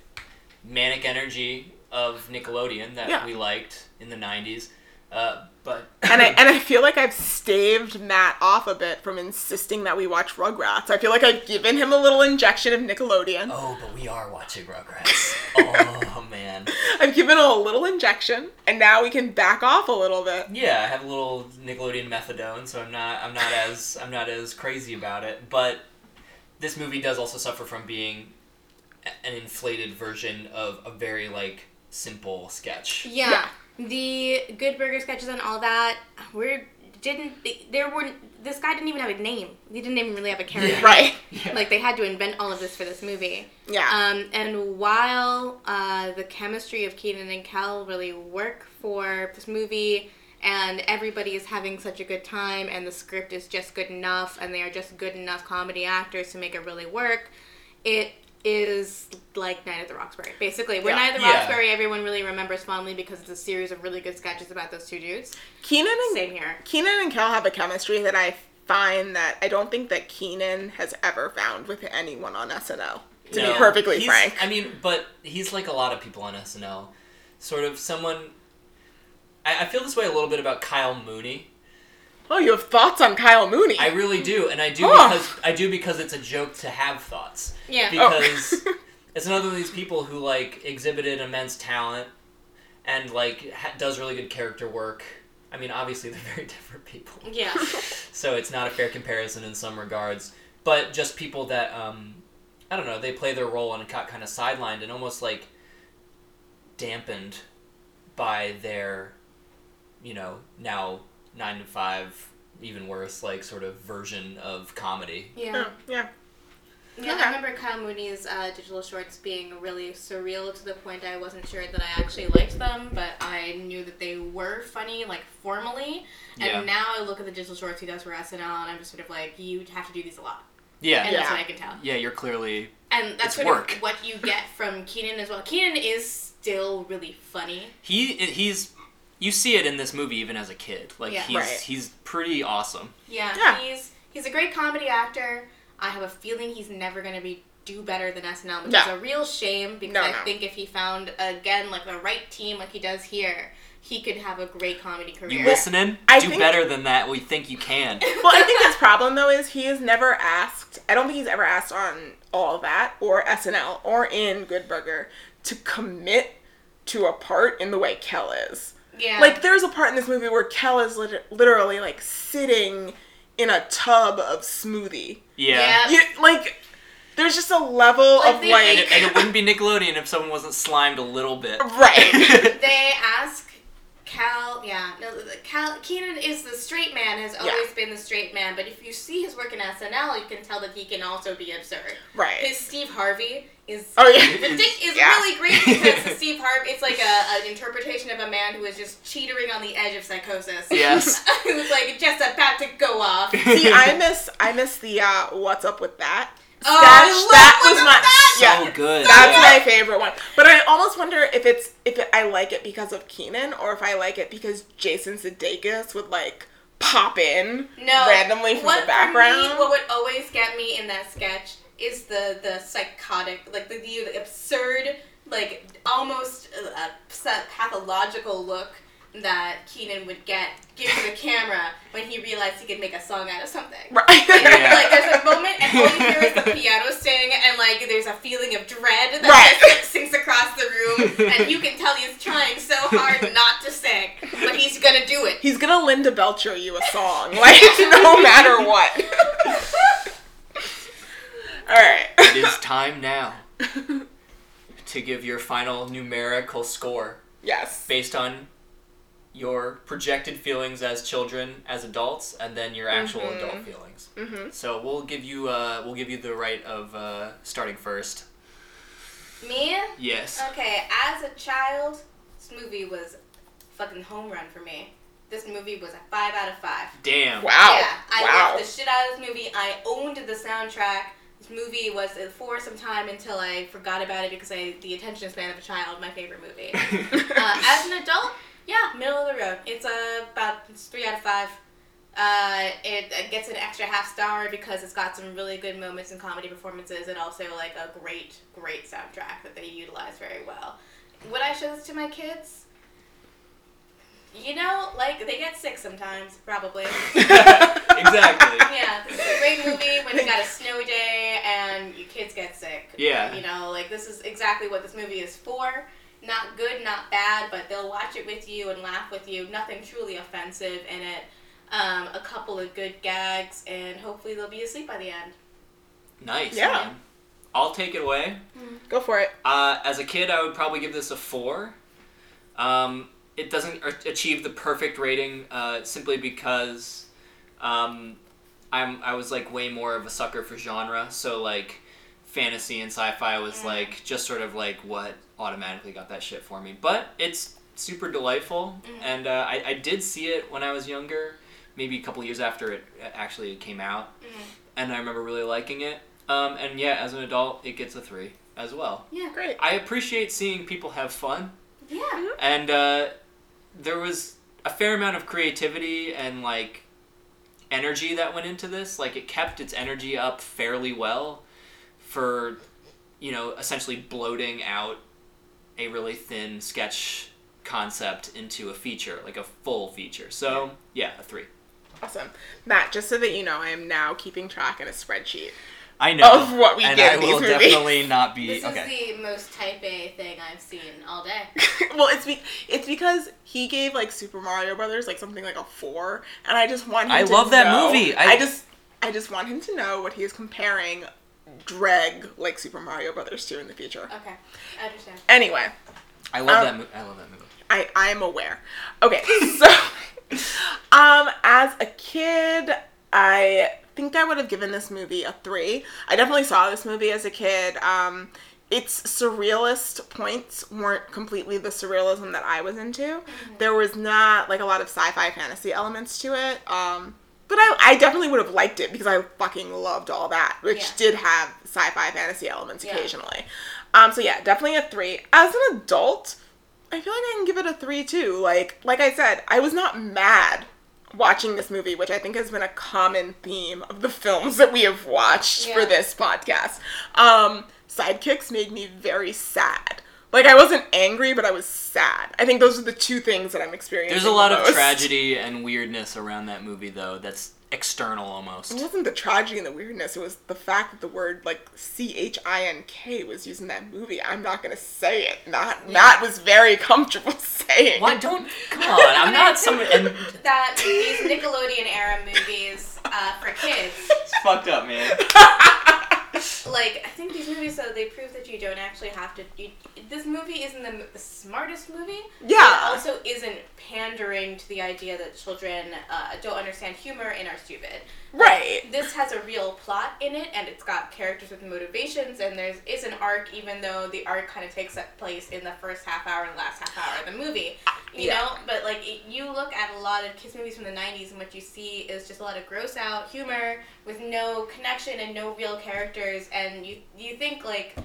manic energy of Nickelodeon that
Yeah.
we liked in the '90s. Uh, but
And I and I feel like I've staved Matt off a bit from insisting that we watch Rugrats. I feel like I've given him a little injection of Nickelodeon.
oh, but we are watching Rugrats. oh man.
I've given him a little injection, and now we can back off a little bit.
Yeah, I have a little Nickelodeon methadone, so I'm not I'm not as I'm not as crazy about it. But this movie does also suffer from being an inflated version of a very like simple sketch.
Yeah. The Good Burger sketches and all that were didn't there were this guy didn't even have a name. He didn't even really have a character.
Yeah.
Right.
Yeah.
Like they had to invent all of this for this movie.
Yeah.
Um, and while uh, the chemistry of Kenan and Kel really work for this movie, and everybody is having such a good time, and the script is just good enough, and they are just good enough comedy actors to make it really work, it is like Night at the Roxbury. Basically, where
Yeah.
Night at the
Yeah.
Roxbury everyone really remembers fondly because it's a series of really good sketches about those two dudes.
Kenan and
Same here.
Kenan and Kel have a chemistry that I find that I don't think that Kenan has ever found with anyone on SNL. To
No,
be perfectly frank.
I mean, but he's like a lot of people on SNL. Sort of someone. I, I feel this way a little bit about Kyle Mooney.
Oh, you have thoughts on Kyle Mooney?
I really do, and I do
Oh.
because I do because it's a joke to have thoughts.
Yeah.
Because
Oh.
it's another of these people who like exhibited immense talent and like ha- does really good character work. I mean, obviously they're very different people.
Yeah.
so it's not a fair comparison in some regards. But just people that um, I don't know, they play their role and got kind of sidelined and almost like dampened by their, you know, now nine to five, even worse, like sort of version of comedy.
Yeah.
Oh, yeah.
Yeah,
Okay.
I remember Kyle Mooney's uh, digital shorts being really surreal to the point I wasn't sure that I actually liked them, but I knew that they were funny, like formally. And
Yeah.
now I look at the digital shorts he does for SNL, and I'm just sort of like, you have to do these a lot,
Yeah,
and that's what I can tell.
yeah, you're clearly
And that's sort
work.
of what you get from Kenan as well. Kenan is still really funny.
he he's you see it in this movie even as a kid. Like
Yeah.
he's
Right.
he's pretty awesome.
Yeah,
Yeah.
he's he's a great comedy actor. I have a feeling he's never gonna be do better than SNL, which
No.
is a real shame because
No,
I
no.
think if he found again like the right team like he does here, he could have a great comedy career.
You listening?
I
Do
think-
better than that. We think you can.
well, I think his problem though is he is never asked. I don't think he's ever asked on all that or SNL or in Good Burger to commit to a part in the way Kel is.
Yeah.
Like there's a part in this movie where Kel is lit- literally like sitting in a tub of smoothie.
Yeah.
Yeah.
You, like there's just a level
Like,
of
they-
like
And, it, and it wouldn't be Nickelodeon if someone wasn't slimed a little bit.
right.
they ask Kel, yeah, no, the- Kel Kenan is the straight man, has always been the straight man. But if you see his work in SNL, you can tell that he can also be absurd.
right.
His Steve Harvey is
Oh yeah.
The dick is
Yeah.
really great because the Steve Harvey, it's like a, an interpretation of a man who is just teetering on the edge of psychosis.
Yes.
Who's like just about to go off.
See, I miss I miss the uh, what's up with that sketch.
I love
that was my
With That!
yeah.
So good.
That's
yeah.
my favorite one. But I almost wonder if it's if it, I like it because of Kenan or if I like it because Jason Sudeikis would like pop in
No,
randomly from
what
the
for
background.
me, what would always get me in that sketch is the the psychotic, like the, the absurd, like almost uh, uh, pathological look that Kenan would get given the camera when he realized he could make a song out of something.
right.
Yeah.
like there's a moment and all you hear is the piano sing and like there's a feeling of dread that
Right.
just sinks across the room and you can tell he's trying so hard not to sing but he's gonna do it
He's gonna Linda Belcher you a song, like no matter what. All right.
It is time now to give your final numerical score
Yes.
based on your projected feelings as children, as adults, and then your actual
Mhm.
adult feelings.
Mhm.
So we'll give you uh, we'll give you the right of uh, starting first.
me
Yes.
okay as a child this movie was fucking home run for me this movie was a five out of five
Damn.
Wow.
Yeah, I
wow.
loved the shit out of this movie. I owned the soundtrack. This movie was for some time until I forgot about it because I the attention span of a child. My favorite movie. uh, as an adult, yeah, middle of the road. It's uh, about it's three out of five. Uh, it, it gets an extra half star because it's got some really good moments and comedy performances, and also like a great, great soundtrack that they utilize very well. Would I show this to my kids? You know, like they get sick sometimes, probably.
exactly.
Yeah, this is a great movie when you got a snowy day and your kids get sick.
Yeah.
You know, like this is exactly what this movie is for. Not good, not bad, but they'll watch it with you and laugh with you. Nothing truly offensive in it. Um, a couple of good gags, and hopefully they'll be asleep by the end.
Nice.
Yeah.
man. I'll take it away.
Go for it.
Uh, as a kid, I would probably give this a four. Um, it doesn't achieve the perfect rating uh, simply because um, I'm I was like way more of a sucker for genre. So like fantasy and sci-fi was like just sort of like what automatically got that shit for me. But it's super delightful, and uh, I, I did see it when I was younger, maybe a couple years after it actually came out, and I remember really liking it. Um, and yeah, as an adult, it gets a three as well.
Yeah.
Great.
I appreciate seeing people have fun,
Yeah.
and uh, there was a fair amount of creativity and like energy that went into this. Like it kept its energy up fairly well for, you know, essentially bloating out a really thin sketch concept into a feature, like a full feature. So yeah, a three.
Awesome. Matt, just so that you know, I am now keeping track in a spreadsheet.
I know
Of what we
and
get
I
in these
will
movies.
definitely not be
This
okay.
is the most type A thing I've seen all day.
well, it's be- it's because he gave like Super Mario Brothers like something like a four, and I just want him
I
to
love that movie.
I,
I-
just I just want him to know what he is comparing Dreg like Super Mario Brothers to in the future.
Okay, I understand.
Anyway,
I love
Um,
that. Mo- I love that movie.
I I'm aware. Okay, so um as a kid, I think I would have given this movie a 3. I definitely saw this movie as a kid. Um its surrealist points weren't completely the surrealism that I was into. There was not like a lot of sci-fi fantasy elements to it. Um but I, I definitely would have liked it because I fucking loved all that, which
Yeah.
did have sci-fi fantasy elements
Yeah.
occasionally. Um, so yeah, definitely a three. As an adult, I feel like I can give it a three too. Like like I said, I was not mad watching this movie, which I think has been a common theme of the films that we have watched for this podcast. Um, sidekicks made me very sad. Like I wasn't angry, but I was sad. I think those are the two things that I'm experiencing.
There's a lot
the
of
most.
tragedy and weirdness around that movie, though. That's external almost.
It wasn't the tragedy and the weirdness. It was the fact that the word like C H I N K was used in that movie. I'm not gonna say it. Matt Matt was very comfortable saying.
Why don't? Come on, I'm not someone And
That these Nickelodeon era movies uh, for kids,
it's fucked up, man.
like I think these movies, so they prove that you don't actually have to. You, this movie isn't the, the smartest movie.
Yeah.
It also isn't pandering to the idea that children uh, don't understand humor and are stupid.
Right.
This has a real plot in it, and it's got characters with motivations, and there's is an arc, even though the arc kind of takes up place in the first half hour and last half hour of the movie. You
Yeah.
know, but like it, you look at a lot of kids movies from the '90s, and what you see is just a lot of gross out humor with no connection and no real characters, and you you think like.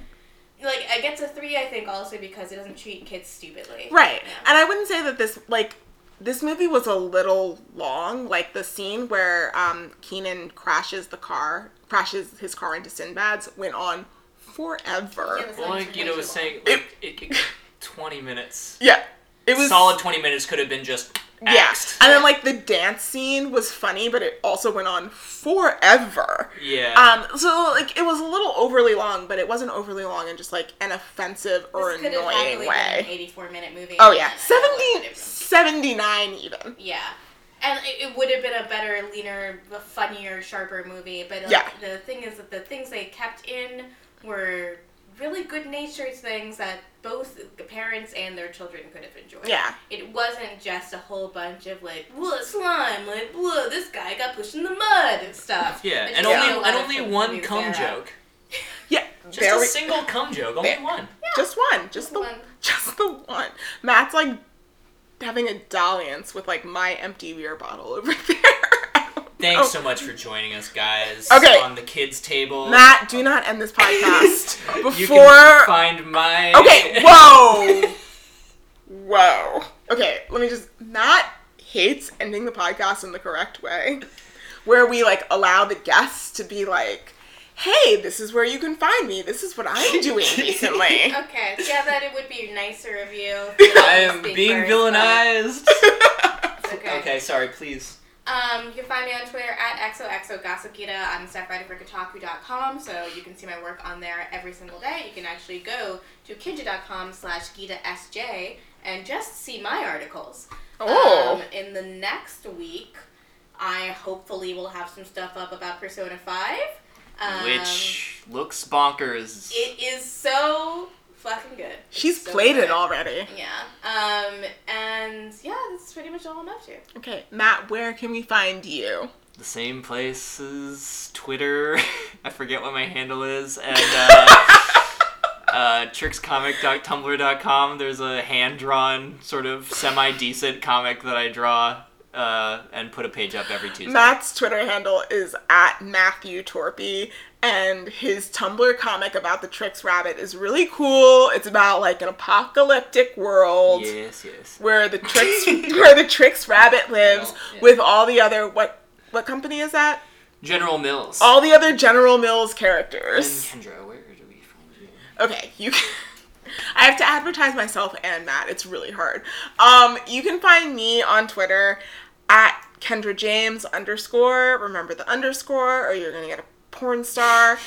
Like it gets a three, I think, also because it doesn't treat kids stupidly.
Right. And I wouldn't say that this like this movie was a little long. Like the scene where um Kenan crashes the car, crashes his car into Sinbad's went on forever.
Yeah,
Well, like you know, was saying like it, it, twenty minutes.
Yeah. It was
Solid twenty minutes could have been just
Yeah. And then like the dance scene was funny, but it also went on forever.
Yeah.
Um, so like it was a little overly long, but it wasn't overly long in just like an offensive or
This could have
annoying
happily been an
way.
84 minute movie.
Oh yeah,
and
70, 79 even.
Yeah. And it, it would have been a better, leaner, funnier, sharper movie. But like,
Yeah.
the thing is that the things they kept in were really good natured things that both the parents and their children could have enjoyed.
Yeah.
It wasn't just a whole bunch of like, whoa, slime, like, whoa, this guy got pushed in the mud and stuff.
yeah,
It's
and
just
only and only one cum
this
joke.
Yeah,
Just
very
a single cum joke. Only
There-
one.
just one, just the
one.
just the one. Matt's like having a dalliance with like my empty beer bottle over there.
Thanks
Oh.
so much for joining us, guys.
Okay.
On the kids' table.
Matt, do not end this podcast
you
before.
can find my.
Okay, whoa, whoa. Okay, let me just. Matt hates ending the podcast in the correct way, where we like allow the guests to be like, "Hey, this is where you can find me. This is what I'm doing recently."
Okay, yeah, that it would be nicer of you.
I am being
first,
villainized.
but- Okay.
okay, sorry. Please.
Um, you can find me on Twitter at XOXOGossipGita. I'm staff writer for Kotaku.com, so you can see my work on there every single day. You can actually go to kinja.com slash GitaSJ and just see my articles.
Oh.
Um, in the next week, I hopefully will have some stuff up about Persona 5. Um,
Which looks bonkers.
It is so fucking good.
She's
so
played
good.
it already.
Yeah. Um, and yeah, that's pretty much all I'm up to.
Okay, Matt, where can we find you?
the same place as Twitter. I forget what my handle is, and uh, uh, trickscomic.tumblr.com. There's a hand drawn, sort of semi decent comic that I draw uh, and put a page up every Tuesday.
Matt's Twitter handle is at Matthew Torpy, and his Tumblr comic about the Trix Rabbit is really cool. It's about like an apocalyptic world
Yes, yes.
where the Trix where the Trix Rabbit lives
Yeah.
with all the other what what company is that?
General Mills.
All the other General Mills characters. and.
Kendra, where do we find you?
Okay, you can. I have to advertise myself and Matt. It's really hard. Um, you can find me on Twitter at Kendra James underscore. Remember the underscore, or you're gonna get a porn star.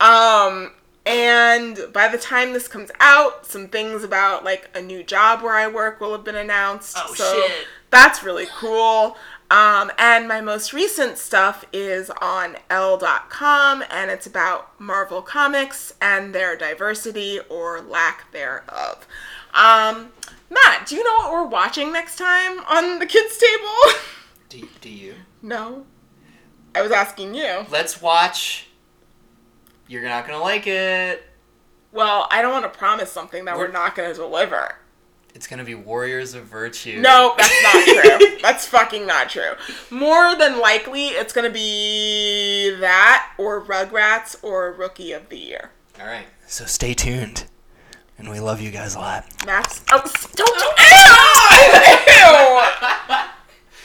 Um, and by the time this comes out, some things about like a new job where I work will have been announced.
Oh,
so
shit.
That's really cool. Um, and my most recent stuff is on L.com, and it's about Marvel Comics and their diversity or lack thereof. Um, Matt, do you know what we're watching next time on the kids' table?
Do, do you?
no. I was asking you.
Let's watch. You're not gonna like it.
Well, I don't want to promise something that we're
We're-
not going to deliver.
It's gonna be Warriors of Virtue.
No, that's not true. that's fucking not true. More than likely, it's going to be that or Rugrats or Rookie of the Year.
All right. So stay tuned, and we love you guys a lot.
Max, oh, don't you?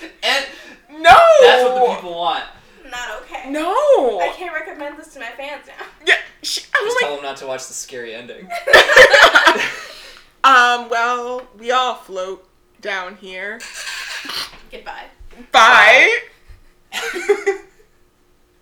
Ew! and no,
that's what the people want.
Not okay.
No,
I can't recommend this to my fans now.
Yeah, I'm
just
like,
tell them not to watch the scary ending.
um. Well, we all float down here.
Goodbye. Bye. Bye.